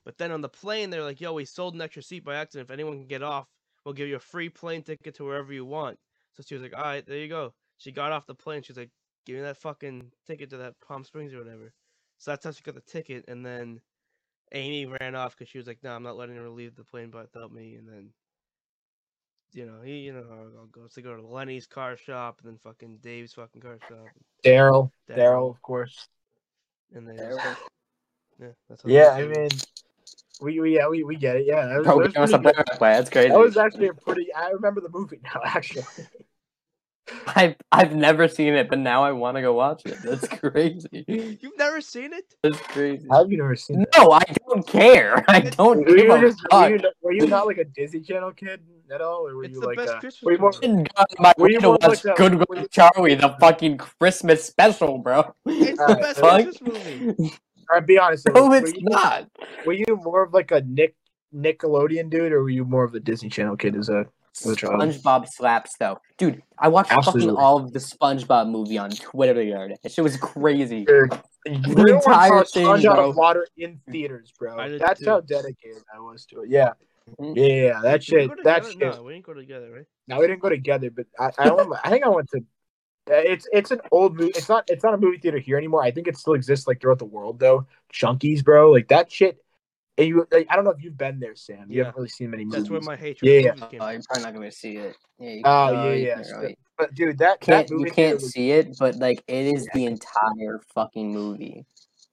But then on the plane, they're like, yo, we sold an extra seat by accident. If anyone can get off, we'll give you a free plane ticket to wherever you want. So she was like, all right, there you go. She got off the plane. She was like, give me that fucking ticket to that Palm Springs or whatever. So that's how she got the ticket. And then Amy ran off because she was like, no, I'm not letting her leave the plane without me. And then, you know, he, you know, how it goes. They go to Lenny's car shop and then fucking Dave's fucking car shop. Daryl, Daryl. Daryl, of course. And they Daryl. just, yeah, that's how Yeah, I mean, we, we yeah we, we get it. Yeah, that was, Bro, that we was can also play that way. That's crazy. That was actually a pretty. I remember the movie now. Actually, I've I've never seen it, but now I want to go watch it. That's crazy. You've never seen it? That's crazy. have you never seen? That? No, I don't care. I don't Were give you, a just, were, you, not- were you not like a Disney Channel kid at all, or were It's you the like best a, Christmas were you more, movie. didn't go on my Were you to more like a- Good were Charlie, the fucking Christmas special, bro. It's the Alright, best fuck? Christmas movie. all right, be honest. No, it's you, not. Were you more of like a Nick Nickelodeon dude, or were you more of a Disney Channel kid as a a child? SpongeBob slaps though, dude. I watched Absolutely. fucking all of the SpongeBob movie on Twitter the other day. That shit was crazy. Dude, The real entire one saw thing, Sponge out bro. of water in theaters, bro. That's too. how dedicated I was to it. Yeah, Mhm. yeah, yeah. That Did we shit. That shit. No, we didn't go together, right? No, we didn't go together, but I, I don't. I think I went to. It's it's an old movie. It's not it's not a movie theater here anymore. I think it still exists like throughout the world though. Chunkies, bro, like that shit. And you, like, I don't know if you've been there, Sam. You Yeah. haven't really seen many movies. That's where my hatred Yeah, of yeah. movies came Oh, from. you're probably not gonna see it. Yeah, you, Oh, no, yeah, you yeah. so- really- But dude, that can't that you can't theater was- see it, but like it is the entire fucking movie.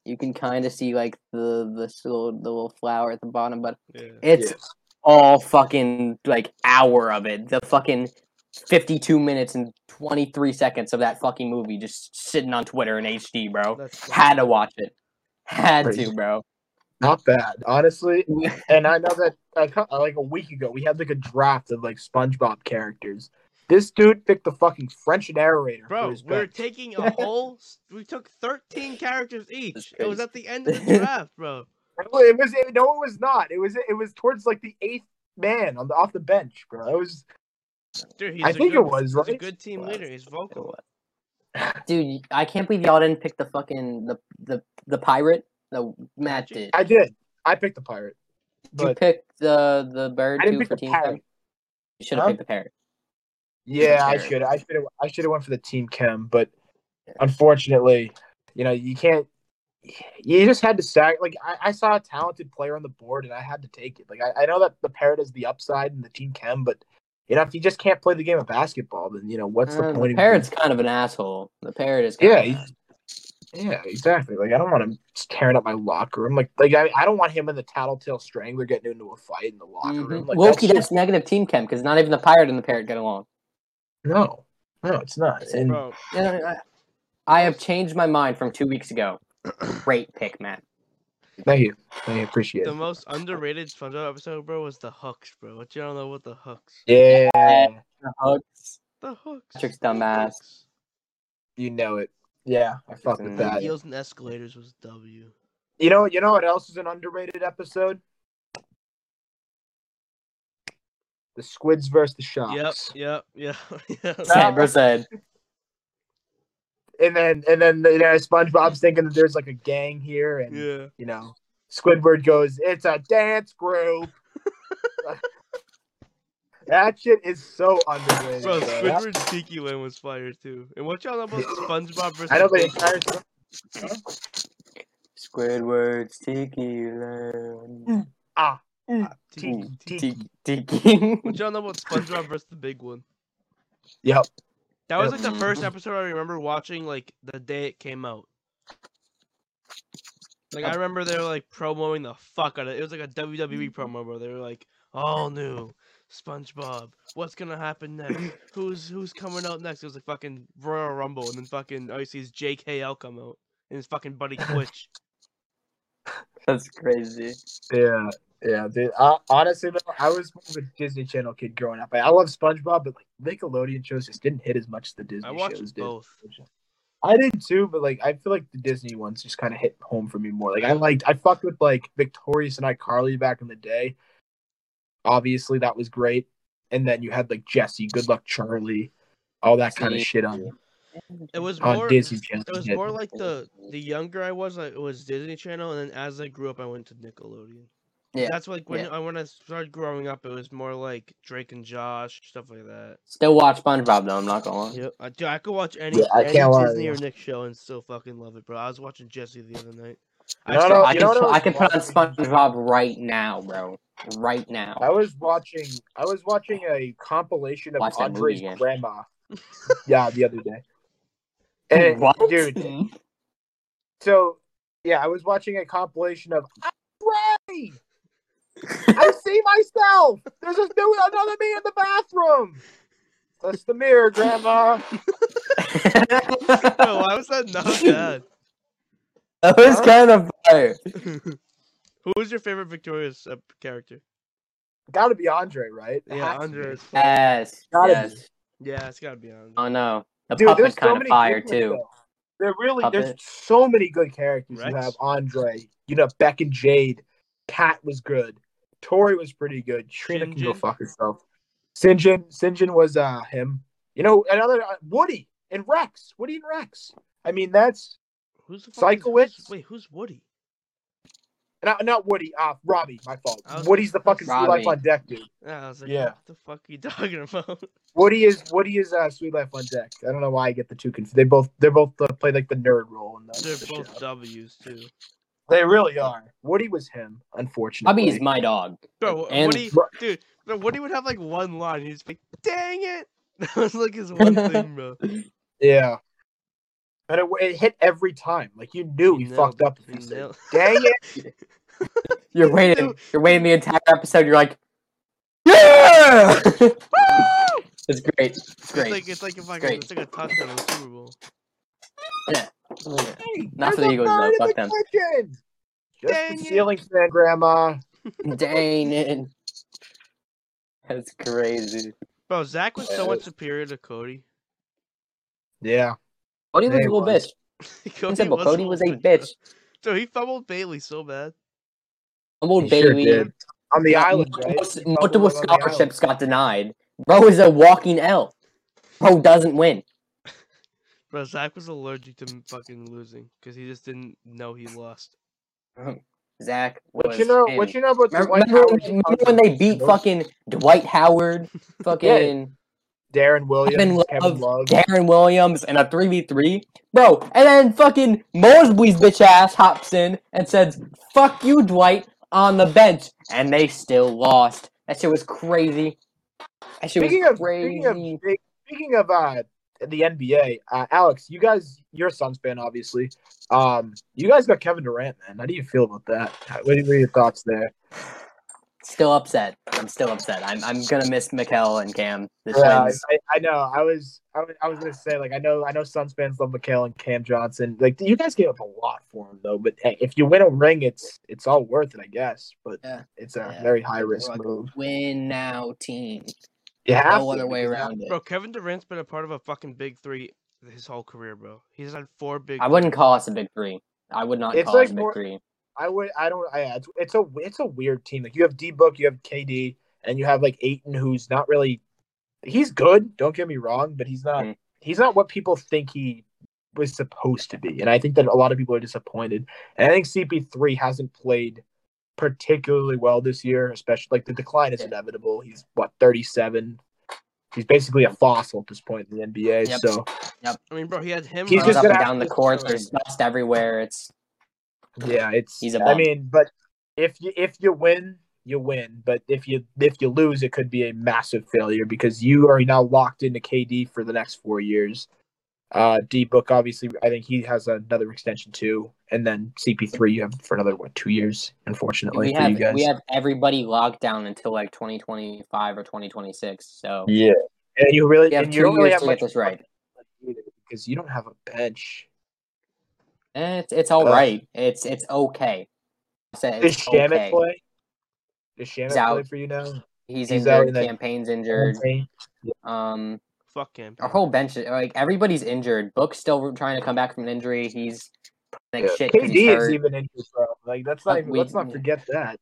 You can kind of see like the the little the little flower at the bottom, but Yeah. it's Yeah. all fucking like hour of it. The fucking fifty two minutes and twenty three seconds of that fucking movie just sitting on Twitter in HD, bro. Had to watch it. Had Crazy. to, bro. Not bad, honestly. And I know that uh, like a week ago we had like a draft of like SpongeBob characters. This dude picked the fucking French narrator Bro, we're bench. taking a whole. We took 13 characters each. It was at the end of the draft, bro. It was it, no, it was not. It was it was towards like the eighth man on the off the bench, bro. It was Dude, he's I a think it good, was, he's a good team leader. He's vocal. Dude, I can't believe y'all didn't pick the fucking the the the pirate. The Matt Did did. I did. I picked the pirate, Did you but pick the the bird I didn't too pick for the team parrot. chem? You should have Huh? picked the parrot. yeah, I should I should have I should have went for the team chem, but unfortunately, you know, you can't. You just had to sack. Like I, I saw a talented player on the board, and I had to take it. Like I, I know that the parrot is the upside and the team chem, but you know if you just can't play the game of basketball, then you know what's Uh, the point? of parrot's kind of an asshole. The parrot is. Kind Yeah, of an he's- asshole. Yeah, exactly. Like I don't want him just tearing up my locker room. Like, like I, I don't want him and the Tattletale Strangler getting into a fight in the locker room. Mhm. Like, Loki, that's that's negative team chem because not even the pirate and the parrot get along. no, no, it's not. And Bro, Yeah, I I have changed my mind from two weeks ago. Great pick, Matt. thank you, I appreciate the it. The most underrated SpongeBob episode, bro, was the hooks, bro. What you don't know what the hooks? Yeah, The hooks. The hooks. Patrick's dumbass. you know it. Yeah, I fuck with that. Heels and escalators was W. You know, you know what else is an underrated episode? The Squids versus the Sharks. yep, yep, yep. Sandra said, And then, and then, you know, SpongeBob's thinking that there's like a gang here, and Yeah. you know, Squidward goes, "It's a dance group." that shit is so underrated. Bro, bro. That- Squidward's Tiki Land was fire too. And what y'all know about SpongeBob versus I don't know the entire. Squidward's mm. Ah. Mm. Ah, Tiki Land. Ah, Tiki. Tiki. Tiki. Tiki. What y'all know about SpongeBob versus the Big One? Yep. That was like the first episode I remember watching like the day it came out. Like I remember they were like promoting the fuck out of it. It was like a WWE promo where they were like, all new SpongeBob. What's gonna happen next? Who's who's coming out next? It was like fucking Royal Rumble and then fucking all you see is JKL come out and his fucking buddy Twitch. That's crazy. Yeah, yeah, dude. Uh, honestly, though, I was more of a Disney Channel kid growing up. I, I love SpongeBob, but like Nickelodeon shows just didn't hit as much as the Disney I watched shows did. both. I did too, but like I feel like the Disney ones just kind of hit home for me more. Like I liked, I fucked with like Victorious and iCarly back in the day. Obviously, that was great. And then you had like Jessie, Good Luck Charlie, all that kind of shit on It was on more Disney Channel. it was more like the the younger I was, like it was Disney Channel, and then as I grew up, I went to Nickelodeon. Yeah, that's like when yeah. I when I started growing up, it was more like Drake and Josh stuff like that. Still watch SpongeBob though. I'm not gonna lie. Yep, I, dude, I could watch any, Yeah, I any can't lie, Disney or. Nick show and still fucking love it, bro. I was watching Jessie the other night. I know still- what I you can, what I I can put on? SpongeBob right now, bro. Right now. I was watching. I was watching a compilation of Watch that movie Andre's again. grandma. yeah, the other day. And what? dude, so yeah, I was watching a compilation of Andre. I see myself. There's a new another me in the bathroom. That's the mirror, Grandma. Bro, why was that not bad? that was kind of fire. Who was your favorite Victorious uh, character? Got to be Andre, right? It Yeah, has Andre. is fire. Yes. Gotta yes. Yeah, it's gotta be Andre. Oh no. The Dude, puppet's there's so of many fire good too. though. There really, there's so many good characters. You have Andre. You know, Beck and Jade. Kat was good. Tori was pretty good. Trina can go Shinjin? fuck herself. Sinjin, Sinjin was uh him. You know, another uh, Woody and Rex. Woody and Rex. I mean, that's Who's the fuck is- Sikowitz? Wait, who's Woody? Not not Woody. Uh, Robbie. My fault. Woody's the fucking Suite Life Robbie. on deck, dude. Yeah, I was like, Yeah. what the fuck are you talking about? Woody is Woody is uh, Suite Life on deck. I don't know why I get the two confused. They both they both uh, play like the nerd role in the, They're the both show. W's too. They really are. Woody was him, unfortunately. Bobby is my dog. Bro, And- Woody, dude, bro, Woody would have like one line. He'd just be, "Dang it!" That was like his one thing, bro. Yeah. But it, it hit every time. Like you knew He he, nailed fucked up. it. If he He said, Dang it! You're waiting. You're waiting the entire episode. You're like, yeah. it's great. It's It's great. like it's like if I Great. it's like a touchdown in the Super Bowl. Yeah. Hey, Not for there's the Eagles, though. Fuck the them. kitchen! Just Dang the it. ceiling fan, Grandma. Dang it. That's crazy. Bro, Zach was so much superior to Cody. Yeah. Cody was a little was. bitch. Cody Simple. Cody a was a little bitch. So he fumbled Bailey so bad. Old He sure did. On the got island, right? multiple- He Multiple fumbled on the island. scholarships got denied. Bro is a walking L. Bro doesn't win. Bro, Zach was allergic to fucking losing because he just didn't know he lost. Zach What you know? What you know about Remember, Dwight remember Howard? remember when they beat fucking Dwight Howard, fucking Deron Williams, Kevin Kevin Love, Love. Deron Williams, and a 3v3? Bro, and then fucking Moseby's bitch ass hops in and says, fuck you, Dwight, on the bench. And they still lost. That shit was crazy. That shit Speaking was of crazy. speaking of speaking of uh the NBA, uh, Alex, you guys, you're a Suns fan, obviously. Um, you guys got Kevin Durant, man. How do you feel about that? What are what are your thoughts there? Still upset. I'm still upset. I'm, I'm gonna miss Mikal and Cam. The Yeah, twins. I, I know. I was, I was, I was gonna say, like, I know, I know, Suns fans love Mikal and Cam Johnson. Like, you guys gave up a lot for him, though. But hey, if you win a ring, it's, it's all worth it, I guess. But Yeah. it's a Yeah. very high risk Like, move. Win now, team. You have No to, other way because around it. Bro, Kevin Durant's been a part of a fucking big three his whole career, bro. He's had four big. I wouldn't call us a big three. I would not It's call like us a big more- three. I would. I don't. I, it's, it's a. It's a weird team. Like you have D Book, you have KD, and you have like Ayton, who's not really. He's good. Don't get me wrong, but he's not. Mhm. He's not what people think he was supposed to be. And I think that a lot of people are disappointed. And I think CP3 hasn't played particularly well this year, especially like the decline is Yeah. inevitable. He's what 37. He's basically a fossil at this point in the NBA. Yep. So I mean, bro, he had him. He's just up and down the to- court. There's dust everywhere. It's yeah, it's He's a I bum. mean, but if you if you win, you win. But if you if you lose, it could be a massive failure because you are now locked into KD for the next four years. Uh, D Book obviously, I think he has another extension too, and then CP3 you have for another what two years, unfortunately we for have you guys. we have everybody locked down until like 2025 or 2026. So yeah, and you really we and you don't really have to get much this right. because you don't have a bench. Eh, It's it's all Ugh. right. It's it's okay. I said Does Shamet okay. play? Does Shamet play out. for you now? He's, He's out injured. and then- Cam Payne's injured. Okay. Um, Fuck him. our whole bench, like everybody's injured. Book's still trying to come back from an injury. He's like Yeah, shit 'cause KD he's is even injured, bro. Like that's not Uh, even. we- let's not forget that.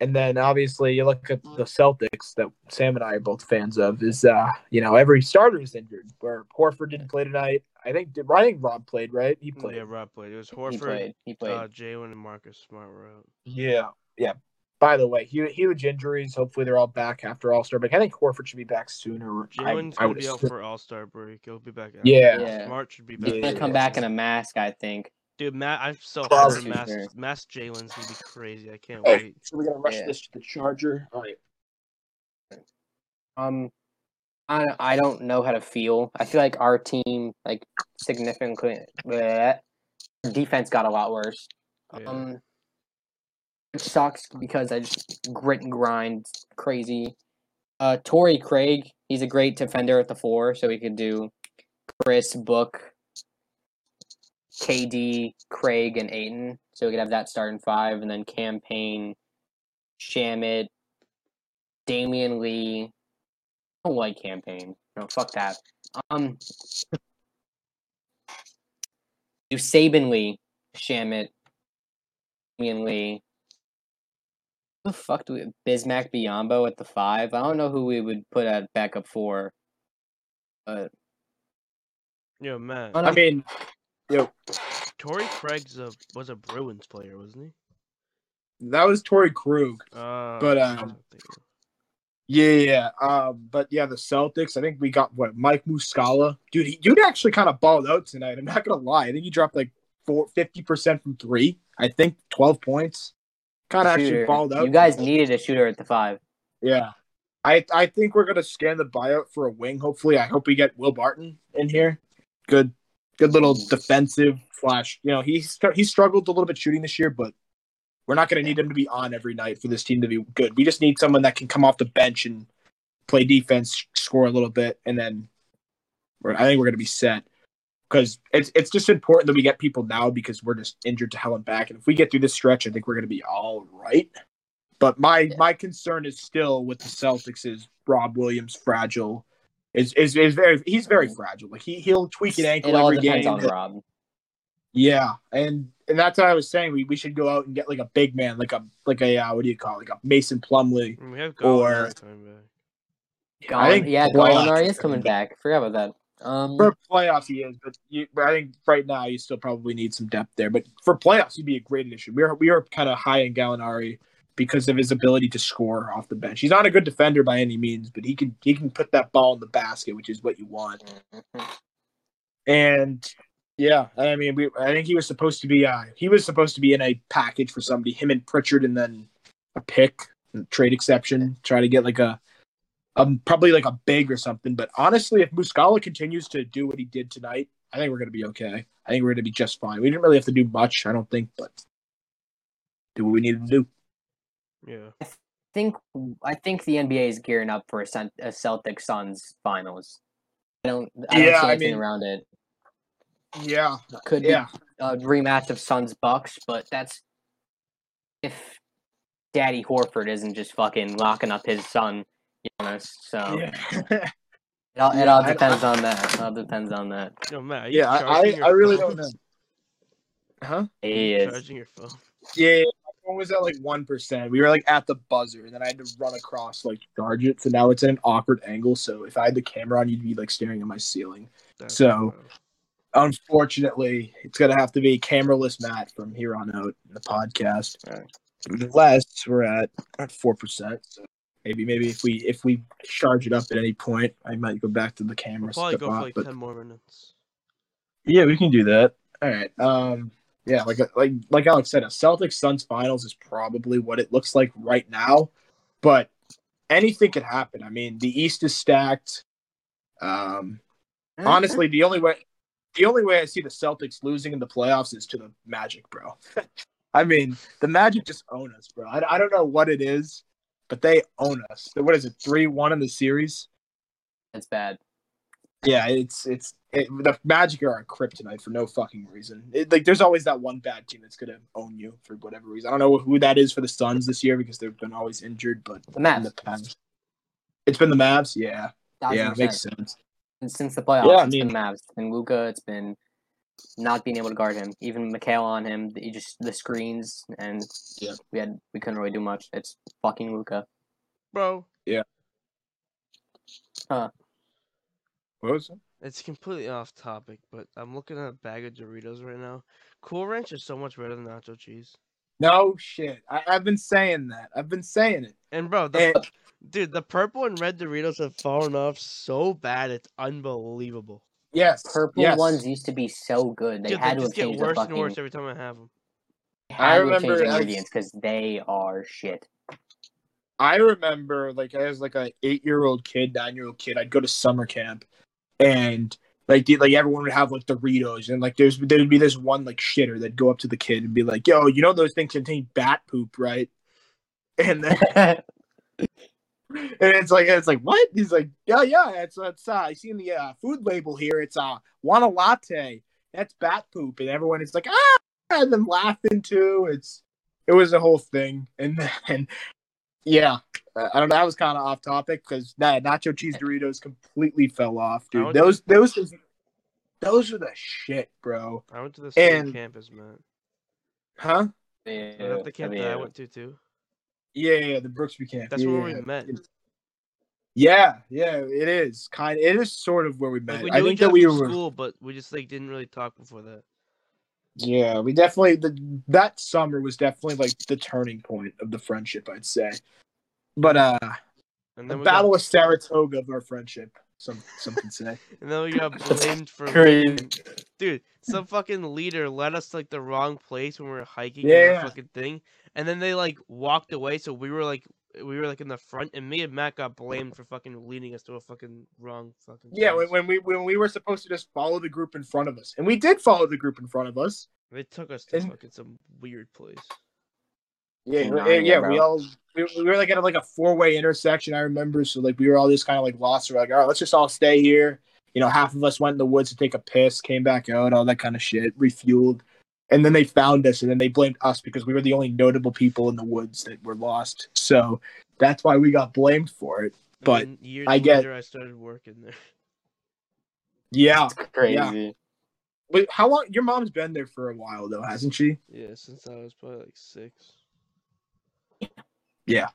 And then obviously you look at the Celtics that Sam and I are both fans of. Is uh you know every starter is injured. Where Horford didn't play tonight. I think did I think Rob played right. He played. Yeah, Rob played. It was He Horford, played. He played. uh, Jaylen, and Marcus Smart were out. Yeah. Yeah. By the way, huge, huge injuries. Hopefully they're all back after All Star break. I think Horford should be back sooner. I, Jaylen's I gonna would be out for All Star break. He'll be back. Out. Yeah. Yeah. Smart should be back. He's gonna come yeah. back in a mask, I think. Dude, Matt, I'm so Probably. hyped for Mass. Mass Jaylen's gonna be crazy. I can't Hey, wait. so we're gonna rush Yeah. this to the charger. All right. Um, I I don't know how to feel. I feel like our team, like significantly, bleh, defense got a lot worse. Yeah. Um, it sucks because I just grit and grind crazy. Uh, Torrey Craig, he's a great defender at the four, so we could do Chris Book, KD, Craig, and Ayton. So we could have that starting five, and then campaign, Shamet, Damion Lee. I don't like Cam Payne. No, fuck that. Um, do Saben Lee, Shamet, Damion Lee. Who the fuck do we Bismack Biyombo at the five? I don't know who we would put at backup four. But yeah, man. I I mean, Torrey Craig's a was a Bruins player, wasn't he? that was Torrey Krug. Uh, But, um, Yeah, yeah. Um, but yeah, the Celtics. I think we got what Mike Muscala, dude. He, dude actually kind of balled out tonight. I'm not gonna lie. I think he dropped like four, 50 percent from three. I think twelve points. Kind of actually balled out. You guys needed a shooter at the five. Yeah, I I think we're gonna scan the buyout for a wing. Hopefully, I hope we get Will Barton in here. Good, good little defensive slash. You know, he he struggled a little bit shooting this year, but we're not gonna need him to be on every night for this team to be good. We just need someone that can come off the bench and play defense, score a little bit, and then we're, I think we're gonna be set. Because it's it's just important that we get people now because we're just injured to hell and back. And if we get through this stretch, I think we're gonna be all right. But my my concern is still with the Celtics is Rob Williams fragile. Is is, is very he's very fragile. Like he he'll tweak an ankle It all every depends game. on Rob. Yeah, and and that's what I was saying. We, we should go out and get like a big man, like a like a uh, what do you call it? like a Mason Plumlee. We have or- Gallinari coming back. I think yeah, playoffs- Gallinari is coming back. Forgot about that. Um, For playoffs, he is, but, you, but I think right now you still probably need some depth there. But for playoffs, he'd be a great addition. We are we are kind of high in Gallinari because of his ability to score off the bench. He's not a good defender by any means, but he can he can put that ball in the basket, which is what you want. And yeah, I mean, we I think he was supposed to be uh he was supposed to be in a package for somebody, him and Pritchard, and then a pick, trade exception, try to get like a um probably like a big or something. But honestly, if Muscala continues to do what he did tonight, I think we're gonna be okay. I think we're gonna be just fine. We didn't really have to do much, I don't think, but do what we needed to do. Yeah. I think I think the NBA is gearing up for a, Cent- a Celtic Suns finals. I don't. I don't Yeah, see I mean- around it. Yeah, Could yeah. be a rematch of Suns Bucks, but that's if Daddy Horford isn't just fucking locking up his son, Giannis. So Yeah. it all, it Yeah, all depends on that. It all depends on that. Yo, Matt. Yeah, I, I, I really phone? don't know. Huh? He is. charging your phone. Yeah, was at like one percent. We were like at the buzzer, and then I had to run across like charge it. So now it's at an awkward angle. So if I had the camera on, you'd be like staring at my ceiling. That's So- wild. Unfortunately, it's gonna have to be cameraless Matt from here on out in the podcast. Alright. Unless we're at at four percent. So maybe maybe if we if we charge it up at any point, I might go back to the camera. We'll probably go for like but- ten more minutes. Yeah, we can do that. All right. Um. Yeah, like like like Alex said, a Celtics Suns finals is probably what it looks like right now, but anything could happen. I mean, the East is stacked. Um. Honestly, the only way the only way I see the Celtics losing in the playoffs is to the Magic, bro. I mean, the Magic just own us, bro. I, I don't know what it is, but they own us. What is it? Three one in the series. it's bad. Yeah, it's it's it, the Magic are a kryptonite for no fucking reason. It, like, there's always that one bad team that's gonna own you for whatever reason. I don't know who that is for the Suns this year because they've been always injured, but The in Mavs. the past, it's been the Mavs. Yeah, yeah, 1000%. makes sense. And since the playoffs, Yeah, I it's mean- been Mavs. It's been Luka. It's been not being able to guard him. Even Mikal on him. You just the screens and Yeah. we had we couldn't really do much. It's fucking Luka. Bro, What was it? it's completely off topic, but I'm looking at a bag of Doritos right now. Cool Ranch is so much better than nacho cheese. No shit. I, I've been saying that. I've been saying it. And bro, the And dude, the purple and red Doritos have fallen off so bad, it's unbelievable. yes, Purple yes. ones used to be so good. They Dude, had they to just have get changed the worse fucking. and worse every time I have them. I had to have changed remember ingredients because they are shit. I remember like as like a eight year old kid, nine year old kid, I'd go to summer camp and like the, like everyone would have like Doritos and like there's there'd be this one like shitter that'd go up to the kid and be like, Yo, you know those things contain bat poop, right? And then and it's like it's like what? He's like, Yeah, yeah, it's it's uh I see in the uh, food label here, it's uh want a latte. That's bat poop, and everyone is like, ah and then laughing too. It's it was a whole thing. And then yeah, uh, I don't know. That was kind of off topic because that nacho cheese Doritos completely fell off, dude. went to- Those those those are the shit, bro. I went to the same And- campus, man. Huh? Is that the camp that I went to too? Yeah, yeah, the Brooksby camp. That's yeah, where we yeah. met. Yeah, yeah, it is kind. Of, It is sort of where we met. Like we I think each that we were. school, but we just like didn't really talk before that. Yeah, we definitely the that summer was definitely like the turning point of the friendship, I'd say. But uh, And the then we Battle got, of Saratoga of our friendship. Some some can say. and then we got blamed for Crazy. dude. Some fucking leader led us like the wrong place when we were hiking Yeah. that fucking thing, and then they like walked away. So we were like we were like in the front, and me and Matt got blamed for fucking leading us to a fucking wrong fucking. Yeah, when, place. when we when we were supposed to just follow the group in front of us, and we did follow the group in front of us. they took us to and- fucking some weird place. Yeah, Keep we- eh, yeah, it, we all we, we were like at like a four way intersection. I remember, so like we were all just kind of like lost. We're like, all right, let's just all stay here. You know, half of us went in the woods to take a piss, came back out, all that kind of shit, refueled, and then they found us, and then they blamed us because we were the only notable people in the woods that were lost. So that's why we got blamed for it. But then years I get- later, I started working there. Yeah. It's crazy. Wait, how long? Your mom's been there for a while though, hasn't she? Yeah, since I was probably like six. Yeah.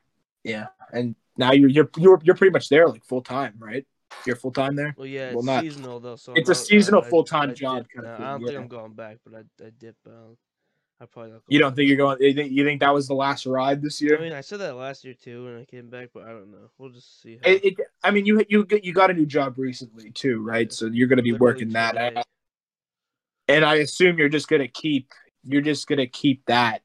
Yeah. And now you're you're you're you're pretty much there like full time, right? You're full time there. Well, yeah, Well, it's not- seasonal though. So It's a I'm not- seasonal I- full-time job dip now. i don't think i'm going back, but I I dip. I'll, I probably not. You don't back. think you're going? You think, you think that was the last ride this year? I mean, I said that last year too, and I came back, but I don't know. We'll just see. How It, it, I mean, you you you got a new job recently too, right? So you're going to be Literally working that, today. out. and I assume you're just going to keep you're just going to keep that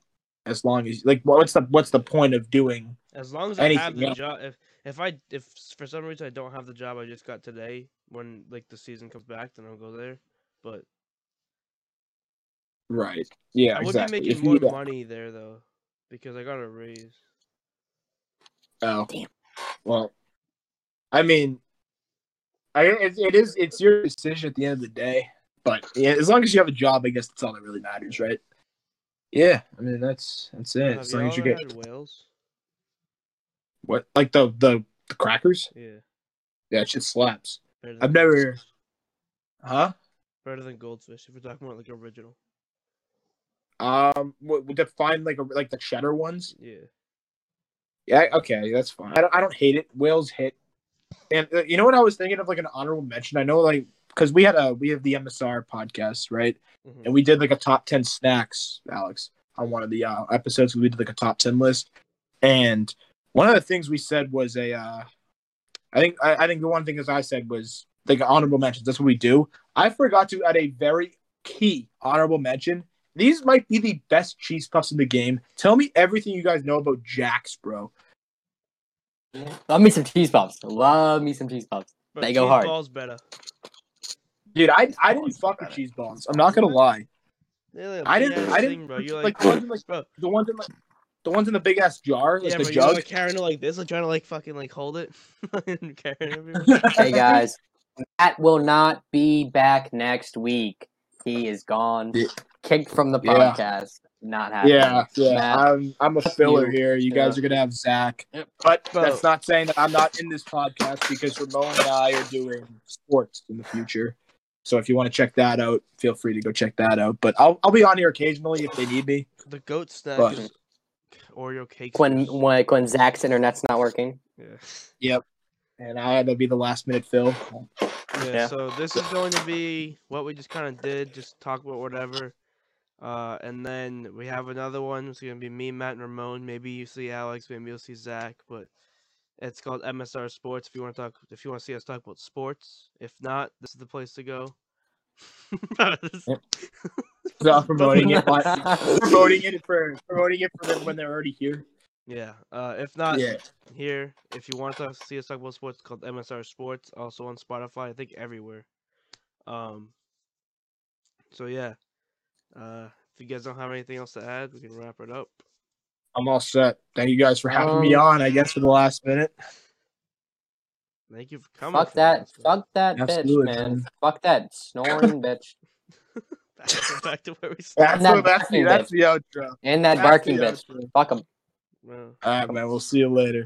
as long as like what's the what's the point of doing? As long as I have the job, if if I if for some reason I don't have the job I just got today, when like the season comes back, then I'll go there. But Right. Yeah. I would exactly. be making you more don't- money there though, because I got a raise. Oh. Damn. Well, I mean, I it, it is it's your decision at the end of the day. But yeah, as long as you have a job, I guess that's all that really matters, right? Yeah, I mean that's that's it. Have As y'all long as you get had whales? What like the the, the crackers. Yeah. Yeah, it shit slaps. I've never, goldfish. huh? better than goldfish if we're talking about like original. Um, what, to find like a, like the cheddar ones. Yeah. Yeah, okay, that's fine. I don't, I don't hate it. Whales hit, and uh, you know what I was thinking of like an honorable mention. I know like because we had a we have the MSR podcast right, Mhm. and we did like a top ten snacks, Alex, on one of the uh, episodes. We did like a top ten list, and one of the things we said was a. Uh, I think I, I think the one thing as I said was like honorable mentions. That's what we do. I forgot to add a very key honorable mention. These might be the best cheese puffs in the game. Tell me everything you guys know about Jack's, bro. Love me some cheese puffs. Love me some cheese puffs. But They go cheese hard. Balls better. Dude, I I didn't fuck with cheese balls. I'm not gonna lie. They're like a I big didn't- I didn't- thing, bro. You're like, like, the ones in, like, bro. The ones in like the ones in the big ass jar, like Yeah, the but you're jug. like carrying it like this, like trying to like fucking like hold it, and carrying it everywhere. Hey guys, Matt will not be back next week. He is gone, Yeah. kicked from the Yeah. podcast. Not happening. yeah, yeah. Matt, I'm I'm a filler you. here. You guys are gonna have Zach, Yep. but Bro. that's not saying that I'm not in this podcast because Ramon and I are doing sports in the future. So if you want to check that out, feel free to go check that out. But I'll I'll be on here occasionally if they need me. the goat snack But- is Oreo cakes. when when when Zach's internet's not working. yeah. Yep. And I had to be the last minute fill. yeah, Yeah. So this is going to be what we just kind of did, just talk about whatever. Uh, and then we have another one. It's gonna be me, Matt, and Ramon. Maybe you see Alex. Maybe you'll see Zach. But it's called MSR Sports. If you want to talk, if you want to see us talk about sports. If not, this is the place to go. This- Yep. So I'm promoting it, but promoting it for promoting it for them when they're already here. Yeah. Uh, if not, Yeah. here. If you want to see us talk about sports, it's called MSR Sports. Also on Spotify. I think everywhere. Um. So yeah. Uh, if you guys don't have anything else to add, we can wrap it up. I'm all set. Thank you guys for having me Um, on. I guess for the last minute. Thank you for coming. fuck for that. Fuck that Absolutely, bitch, man. man. Fuck that snoring bitch. Back, back to where we started. That's that the, that's the, that's the outro. And that That's barking the bitch. Fuck him. Well, All right, man. We'll see you later.